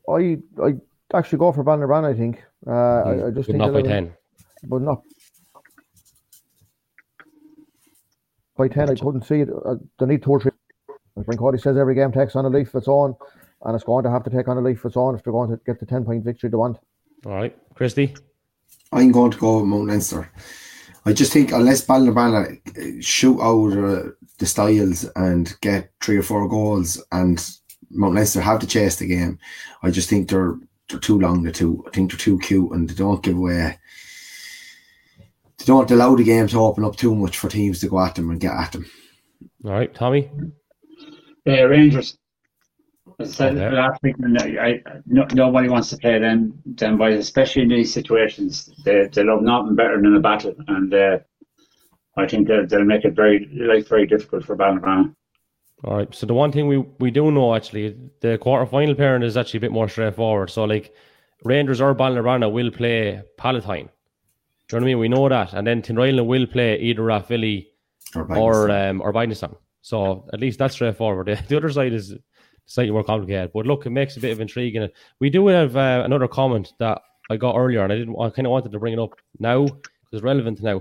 I I actually go for Ballinabranna. I think. Uh, I, I, just think not by ten, but not by ten. I couldn't see it. Uh, they need two or three. As Brink says, every game takes on a leaf its own. and it's going to have to take on a leaf its own if they're going to get the 10 point victory they want. All right, Christy. I'm going to go with Mount Leinster. I just think unless Ballinabranna shoot out uh, the styles and get three or four goals, and Mount Leinster have to chase the game, I just think they're they're too long. The two, I think they're too cute, and they don't give away. They don't allow the game to open up too much for teams to go at them and get at them. All right, Tommy. Uh, Rangers. As I said Okay. last week, I, I, no, nobody wants to play them, them boys, especially in these situations. They, they love nothing better than a battle, and uh, I think they'll, they'll make it very life very difficult for Ballinabranna. All right. So the one thing we, we do know actually, the quarter final pairing is actually a bit more straightforward. So like Rangers or Ballinabranna will play Palatine. Do you know what I mean? We know that, and then Tinryland will play either Rathvilly Or, or um or. So at least that's straightforward. The, the other side is slightly more complicated. But look, it makes a bit of intrigue in it. We do have uh, another comment that I got earlier, and I didn't. I kind of wanted to bring it up now because it's relevant now.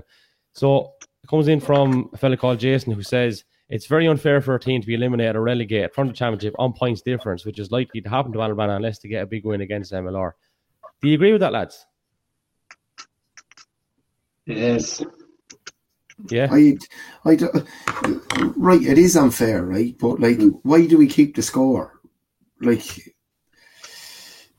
So it comes in from a fella called Jason who says it's very unfair for a team to be eliminated or relegated from the championship on points difference, which is likely to happen to Alabama unless they get a big win against MLR. Do you agree with that, lads? Yes. Yeah. I, I, do- right, it is unfair, right? But like, hmm. why do we keep the score? Like,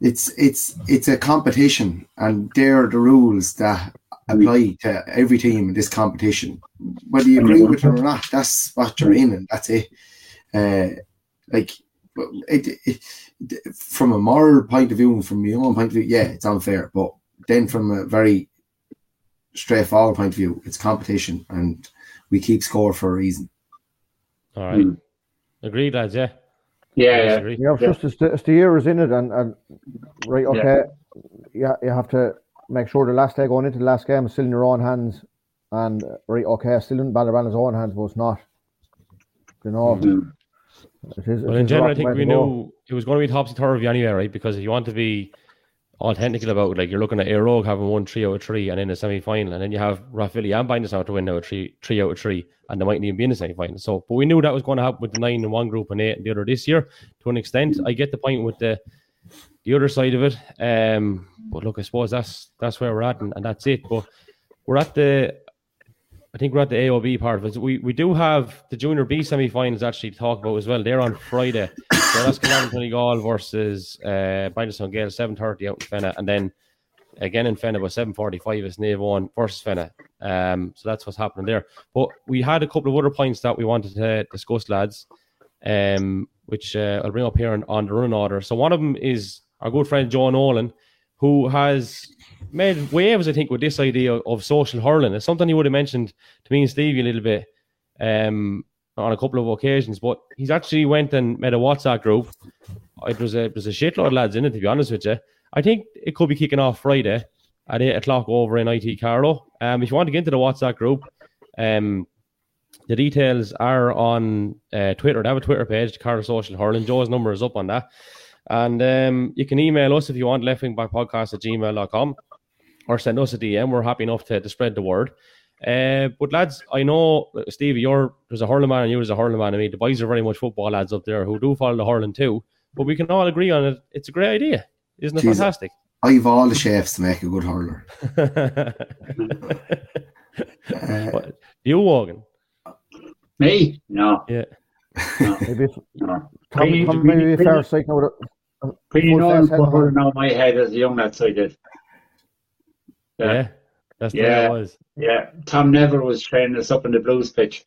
it's it's it's a competition, and there are the rules that apply to every team in this competition. Whether you agree with it or not, that's what you're in, and that's it. Uh, like, it, it, from a moral point of view, and from my own point of view, yeah, it's unfair. But then, from a very straightforward point of view, it's competition, and we keep score for a reason. All right. Mm. Agreed, lads. Yeah. Yeah, yeah. Disagree? Yeah, it's Yeah. just as the, as the year is in it, and, and right, okay, yeah. you have to make sure the last day going into the last game is still in your own hands, and uh, right, okay, still in Ballinabranna's own hands, but it's not. You know, Mm. it is. Well, in general, I think we to go. knew it was going to be topsy turvy anyway, right? Because if you want to be all technical about it, like you're looking at Eire Og having won three out of three and in the semi final, and then you have Rathvilly and Bindus out to win now three three out of three, and they mightn't even be in the semi final. So, but we knew that was going to happen with the nine in one group and eight in the other this year to an extent. I get the point with the the other side of it. Um, but look, I suppose that's that's where we're at, and, and that's it. But we're at the I think we're at the AOB part of it. We we do have the Junior B semi-finals actually to talk about as well. They're on Friday. So that's Kildavin Clonegal versus uh, Bindus Gale, seven thirty out in Fenagh, and then again in Fenagh about seven forty-five is Naomh Eoin versus Fenagh. Um, so that's what's happening there. But we had a couple of other points that we wanted to discuss, lads. Um, which uh, I'll bring up here on, on the running order. So one of them is our good friend John Nolan, who has made waves, I think, with this idea of, of social hurling. It's something he would have mentioned to me and Stevie a little bit um, on a couple of occasions. But he's actually went and made a WhatsApp group. It was a, it was a shitload of lads in it, to be honest with you. I think it could be kicking off Friday at 8 o'clock over in IT Carlow. Um, if you want to get into the WhatsApp group, um, the details are on uh, Twitter. They have a Twitter page, Carlow Social Hurling. Joe's number is up on that. And um, you can email us if you want, leftwingbackpodcast at gmail.com or send us a DM. We're happy enough to, to spread the word. Uh, but lads, I know Stevie, you're there's a hurling man and you there's a hurling man. I mean, the boys are very much football lads up there who do follow the hurling too. But we can all agree on it. It's a great idea, isn't it? Jesus. Fantastic. I've all the chefs to make a good hurler. Uh, What- you, Wogan? Me? No. Yeah. No. Maybe if, no. Tom, Really- maybe really- a fair sake now. with a- Pretty full known face head for on. out my head as a young lad, so I did. Yeah. Yeah. That's the way Yeah. it was. Yeah, Tom Neville was training us up in the blues pitch,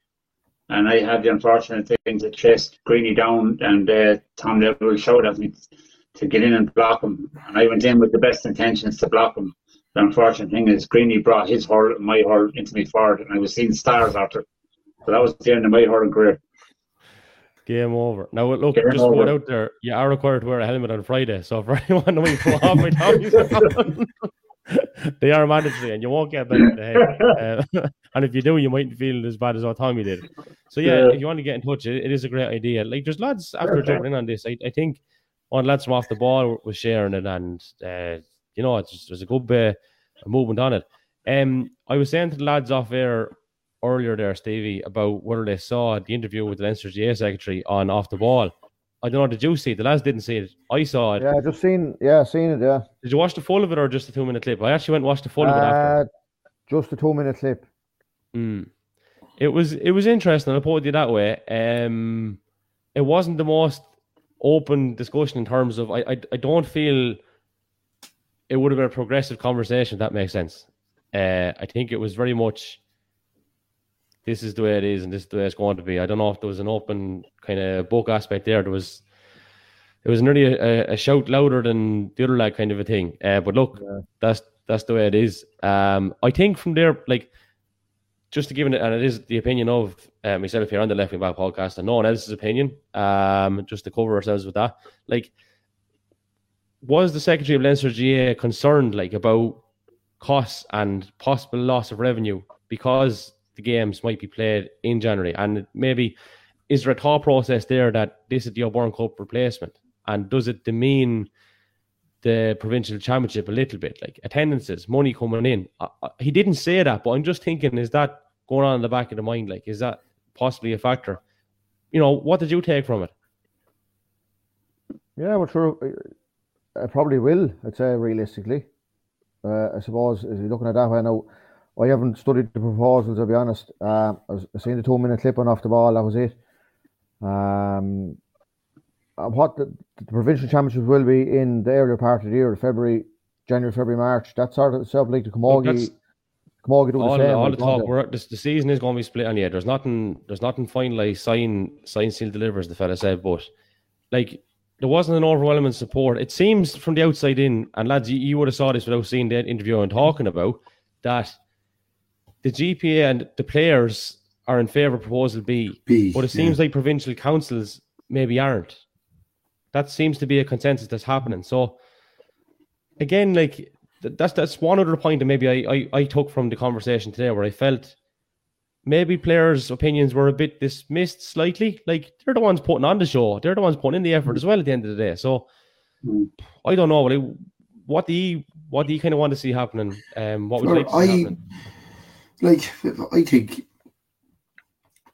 and I had the unfortunate thing to chase Greeny down, and uh, Tom Neville showed at me to get in and block him, and I went in with the best intentions to block him. The unfortunate thing is Greeny brought his hurl, my hurl into me forward, and I was seeing stars after. So that was the end of my hurling career. Game over. Now, look, Game just over. out there, you are required to wear a helmet on Friday. So for anyone who might come off, you, they are mandatory and you won't get back in the head. Uh, and if you do, you mightn't feel as bad as what Tommy did. So, yeah, Yeah. if you want to get in touch, it, it is a great idea. Like, there's lads after Okay. jumping in on this. I, I think one lads from off the ball was sharing it, and, uh, you know, it's just, there's a good bit of movement on it. Um, I was saying to the lads off air earlier there, Stevie, about whether they saw the interview with the Leinster GAA secretary on off the ball. I don't know. Did you see it? The lads didn't see it. I saw it. Yeah, I just seen. Yeah, seen it. Yeah. Did you watch the full of it or just the two minute clip? I actually went and watched the full of it after. Uh, just a two minute clip. Mm. It was it was interesting. I'll put it that way. Um, it wasn't the most open discussion in terms of I, I I don't feel it would have been a progressive conversation. If that makes sense. Uh, I think it was very much this is the way it is and this is the way it's going to be. I don't know if there was an open kind of book aspect there. There was it was nearly a, a shout louder than the other leg kind of a thing. Uh, but look, yeah. that's that's the way it is. Um, I think from there, like just to give it, and it is the opinion of uh, myself here on the Left Wing Back podcast, and no one else's opinion. Um, just to cover ourselves with that, like, was the Secretary of Leinster GAA concerned, like, about costs and possible loss of revenue because the games might be played in January, and maybe is there a thought process there that this is the O'Byrne Cup replacement, and does it demean the provincial championship a little bit, like attendances, money coming in. He didn't say that, but I'm just thinking, is that going on in the back of the mind? Like, is that possibly a factor? You know, what did you take from it? Yeah, well, sure. I probably will. I'd say realistically. Uh, I suppose if you're looking at that way now, I haven't studied the proposals. I'll be honest. Uh, I seen the two minute clip on off the ball. That was it. Um, what the, the, provincial championships will be in the earlier part of the year, February, January, February, March. That sort of stuff like the Camogie. All, the same. All the talk, we're, this, the season is going to be split on you. There's nothing, there's nothing finalized. Sign, sign, seal, delivers. The fella said, but like there wasn't an overwhelming support. It seems from the outside in, and lads, you, you would have saw this without seeing the interview and talking about that. The GPA and the players are in favour of proposal B, B but it seems yeah. like provincial councils maybe aren't. That seems to be a consensus that's happening. So again, like that's that's one other point that maybe I, I, I took from the conversation today where I felt maybe players' opinions were a bit dismissed slightly. Like they're the ones putting on the show, they're the ones putting in the effort as well at the end of the day. So I don't know. Like, what do you what do you kind of want to see happening? Um, what would you like to see I, happening? Like I think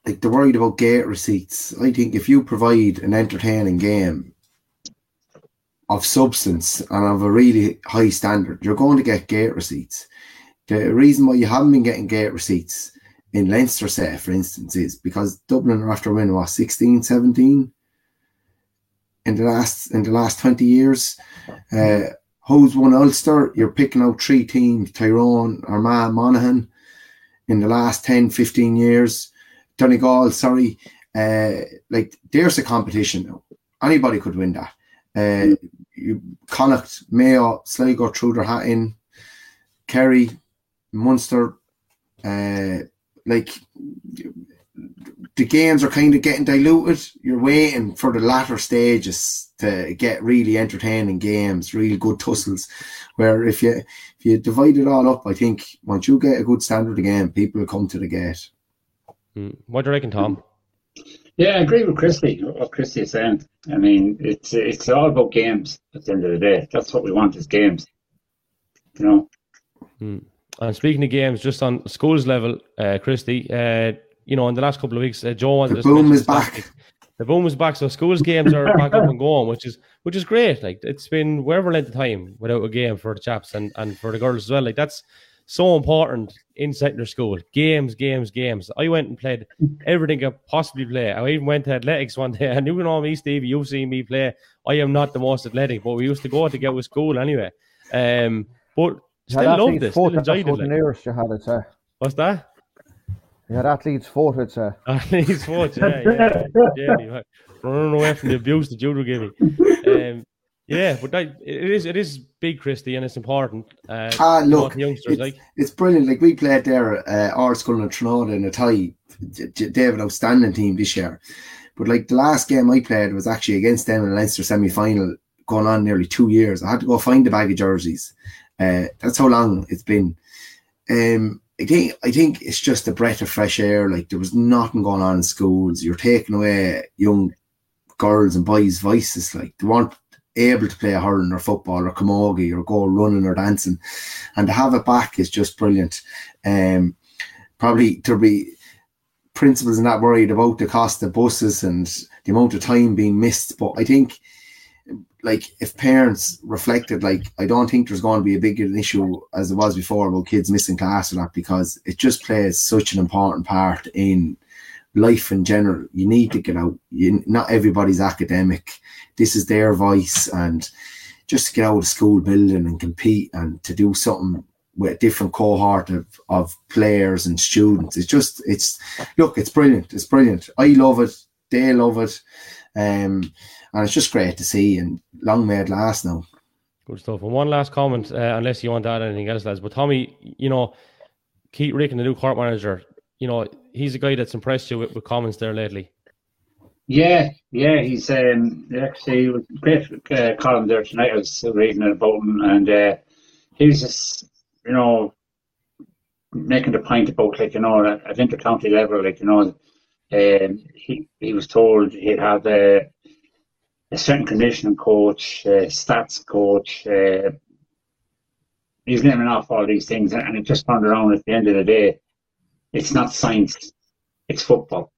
like they're worried about gate receipts. I think if you provide an entertaining game of substance and of a really high standard, you're going to get gate receipts. The reason why you haven't been getting gate receipts in Leinster set, for instance, is because Dublin are after winning what 16, 17 in the last in the last 20 years. Uh Hose won Ulster, you're picking out three teams, Tyrone, Armagh, Monaghan in the last 10, 15 years. Donegal, sorry. Uh, like there's a competition. Anybody could win that. Uh, Connacht, Mayo, Sligo threw their hat in, Kerry, Munster, uh, like the games are kind of getting diluted. You're waiting for the latter stages to get really entertaining games, really good tussles. Where if you if you divide it all up, I think once you get a good standard again, people will come to the gate. Mm. What do you reckon, Tom? Yeah, I agree with Christy. What Christy is saying. I mean, it's it's all about games at the end of the day. That's what we want is games. You know. Mm. And speaking of games, just on schools level, uh, Christy, uh, you know, in the last couple of weeks, uh, Joe wanted the boom is back. The boom is back. So schools games are back up and going, which is which is great. Like it's been wherever length of time without a game for the chaps and, and for the girls as well. Like that's so important in secondary school. Games, games, games. I went and played everything I possibly play. I even went to athletics one day. And you know me, Stevie, you've seen me play. I am not the most athletic, but we used to go to get with school anyway. Um, but still loved it. Still enjoyed it. Like. Nearest you had it, sir. What's that? You had athlete's foot, I'd say. Athlete's foot, yeah, yeah. yeah. Running away from the abuse that you were giving. Um, yeah, but that, it is it is big, Christy, and it's important. Uh, ah, look, youngsters, it's, like. it's brilliant. Like we played there, uh, our school in Trinidad in a tie. David, outstanding team this year. But like the last game I played was actually against them in the Leinster semi final, going on nearly two years. I had to go find a bag of jerseys. Uh, that's how long it's been. Um, I think I think it's just a breath of fresh air. Like there was nothing going on in schools. You're taking away young girls and boys' voices. Like they weren't able to play a hurling or football or camogie or go running or dancing, and to have it back is just brilliant. Um, probably to be principals not worried about the cost of buses and the amount of time being missed. But I think, like, if parents reflected, like, I don't think there's going to be a bigger issue as there was before about kids missing class or that because it just plays such an important part in life in general. You need to get out. You, not everybody's academic. This is their voice, and just to get out of school building and compete and to do something with a different cohort of, of players and students. It's just it's look, it's brilliant. It's brilliant. I love it. They love it. Um, and it's just great to see and long may it last now. Good stuff. And one last comment, uh, unless you want to add anything else, lads. But Tommy, you know, Keith Ricken, the new Cork manager, you know, he's a guy that's impressed you with, with comments there lately. Yeah, yeah, he's um, actually was great uh, column there tonight. I was reading it about him, and uh, he was just, you know, making the point about like you know at, at intercounty level, like you know, um, he he was told he'd have a, a certain conditioning coach, a stats coach. Uh, he's naming off all these things, and, and it just turned around at the end of the day. It's not science; it's football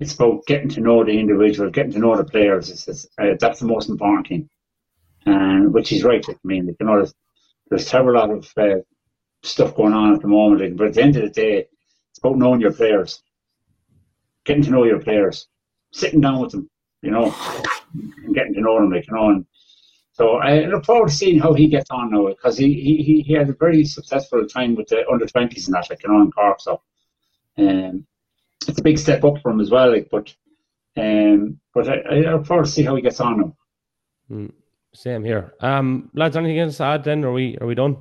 it's about getting to know the individual, getting to know the players. It's, it's, uh, that's the most important thing. And which is right. I mean, you know, there's, there's terrible lot of uh, stuff going on at the moment. But at the end of the day, it's about knowing your players, getting to know your players, sitting down with them, you know, and getting to know them, like you know. And so I look forward to seeing how he gets on now because he he he had a very successful time with the under twenties and that, like you know, in Cork. So. Um, it's a big step up for him as well. Like, but um, but I, I look forward to see how he gets on now. Mm, same here. Um, lads, anything else to add? Then are we are we done?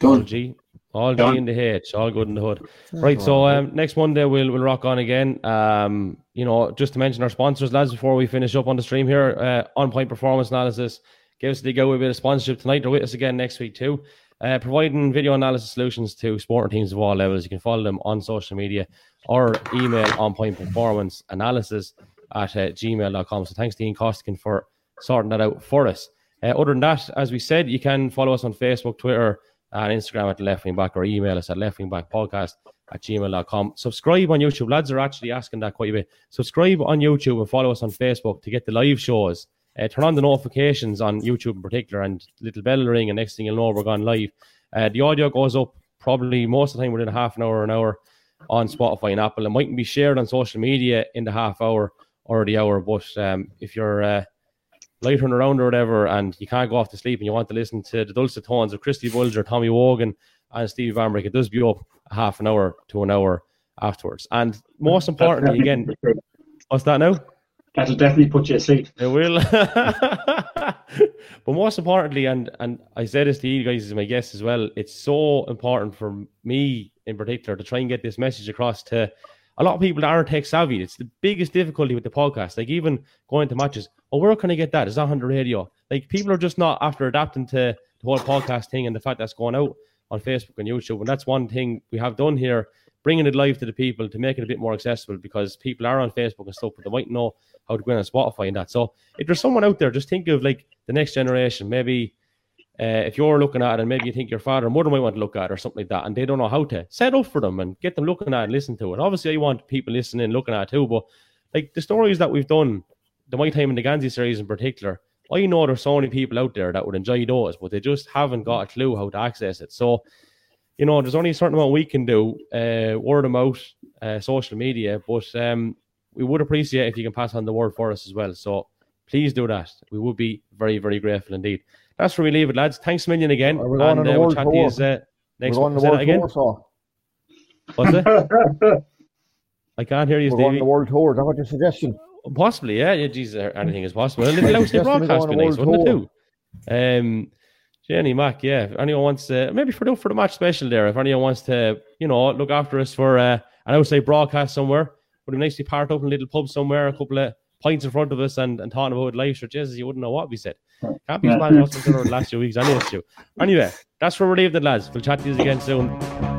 Done. All G, all G in the H, all good in the hood. Right. So um, next Monday we'll we'll rock on again. Um, you know, just to mention our sponsors, lads, before we finish up on the stream here, uh, on point performance analysis. Give us the go a bit of sponsorship tonight. They're with us again next week too. Uh, providing video analysis solutions to sporting teams of all levels. You can follow them on social media or email on point performance analysis at uh, gmail.com. So thanks to Ian Costigan for sorting that out for us. Uh, other than that, as we said, you can follow us on Facebook, Twitter, and Instagram at Left Wing Back or email us at Left Wing Back Podcast at gmail.com. Subscribe on YouTube. Lads are actually asking that quite a bit. Subscribe on YouTube and follow us on Facebook to get the live shows uh, turn on the notifications on YouTube in particular, and little bell ring, and next thing you'll know we're gone live. Uh, the audio goes up probably most of the time within half an hour or an hour on Spotify and Apple. It mightn't be shared on social media in the half hour or the hour, but um, if you're uh, loitering around or whatever and you can't go off to sleep and you want to listen to the dulcet tones of Christy Bolger, Tommy Wogan, and Steve Bambrick, it does be up a half an hour to an hour afterwards. And most importantly, again, what's that now? That'll definitely put you asleep. It will. but most importantly, and and I said this to you guys as my guests as well, it's so important for me in particular to try and get this message across to a lot of people that aren't tech savvy. It's the biggest difficulty with the podcast. Like even going to matches, oh, where can I get that? Is that on the radio? Like people are just not after adapting to the whole podcast thing and the fact that's going out on Facebook and YouTube. And that's one thing we have done here, bringing it live to the people to make it a bit more accessible because people are on Facebook and stuff, but they might know how to go on Spotify and that. So if there's someone out there, just think of like the next generation. Maybe uh, if you're looking at it and maybe you think your father or mother might want to look at it or something like that, and they don't know how to set up for them and get them looking at and listen to it. Obviously, I want people listening, looking at it too, but like the stories that we've done, the My Time in the Gansey series in particular, I know there's so many people out there that would enjoy those, but they just haven't got a clue how to access it. So, you know, there's only a certain amount we can do, uh, word of mouth, uh, social media, but um, we would appreciate if you can pass on the word for us as well. So please do that. We would be very, very grateful indeed. That's where we leave it, lads. Thanks a million again. Are going and on the uh, we'll chat to you uh, next We're on world again. tour, What's it? I can't hear you, we're going Stevie. the world tour. Is that what your suggestion? Possibly, yeah. yeah Jesus, anything is possible. A little outside broadcast go be nice, wouldn't it too? Um, Jenny Mac, yeah. If anyone wants to, maybe for the, for the match special there, if anyone wants to, you know, look after us for uh, an outside broadcast somewhere, would be nice to park up in a little pub somewhere, a couple of pints in front of us and, and talking about life. Sure, Jesus, you wouldn't know what we said. Can't be as bad as what's been the last few weeks anyway, Stu. Anyway, that's where we're leaving it, lads. We'll chat to you again soon.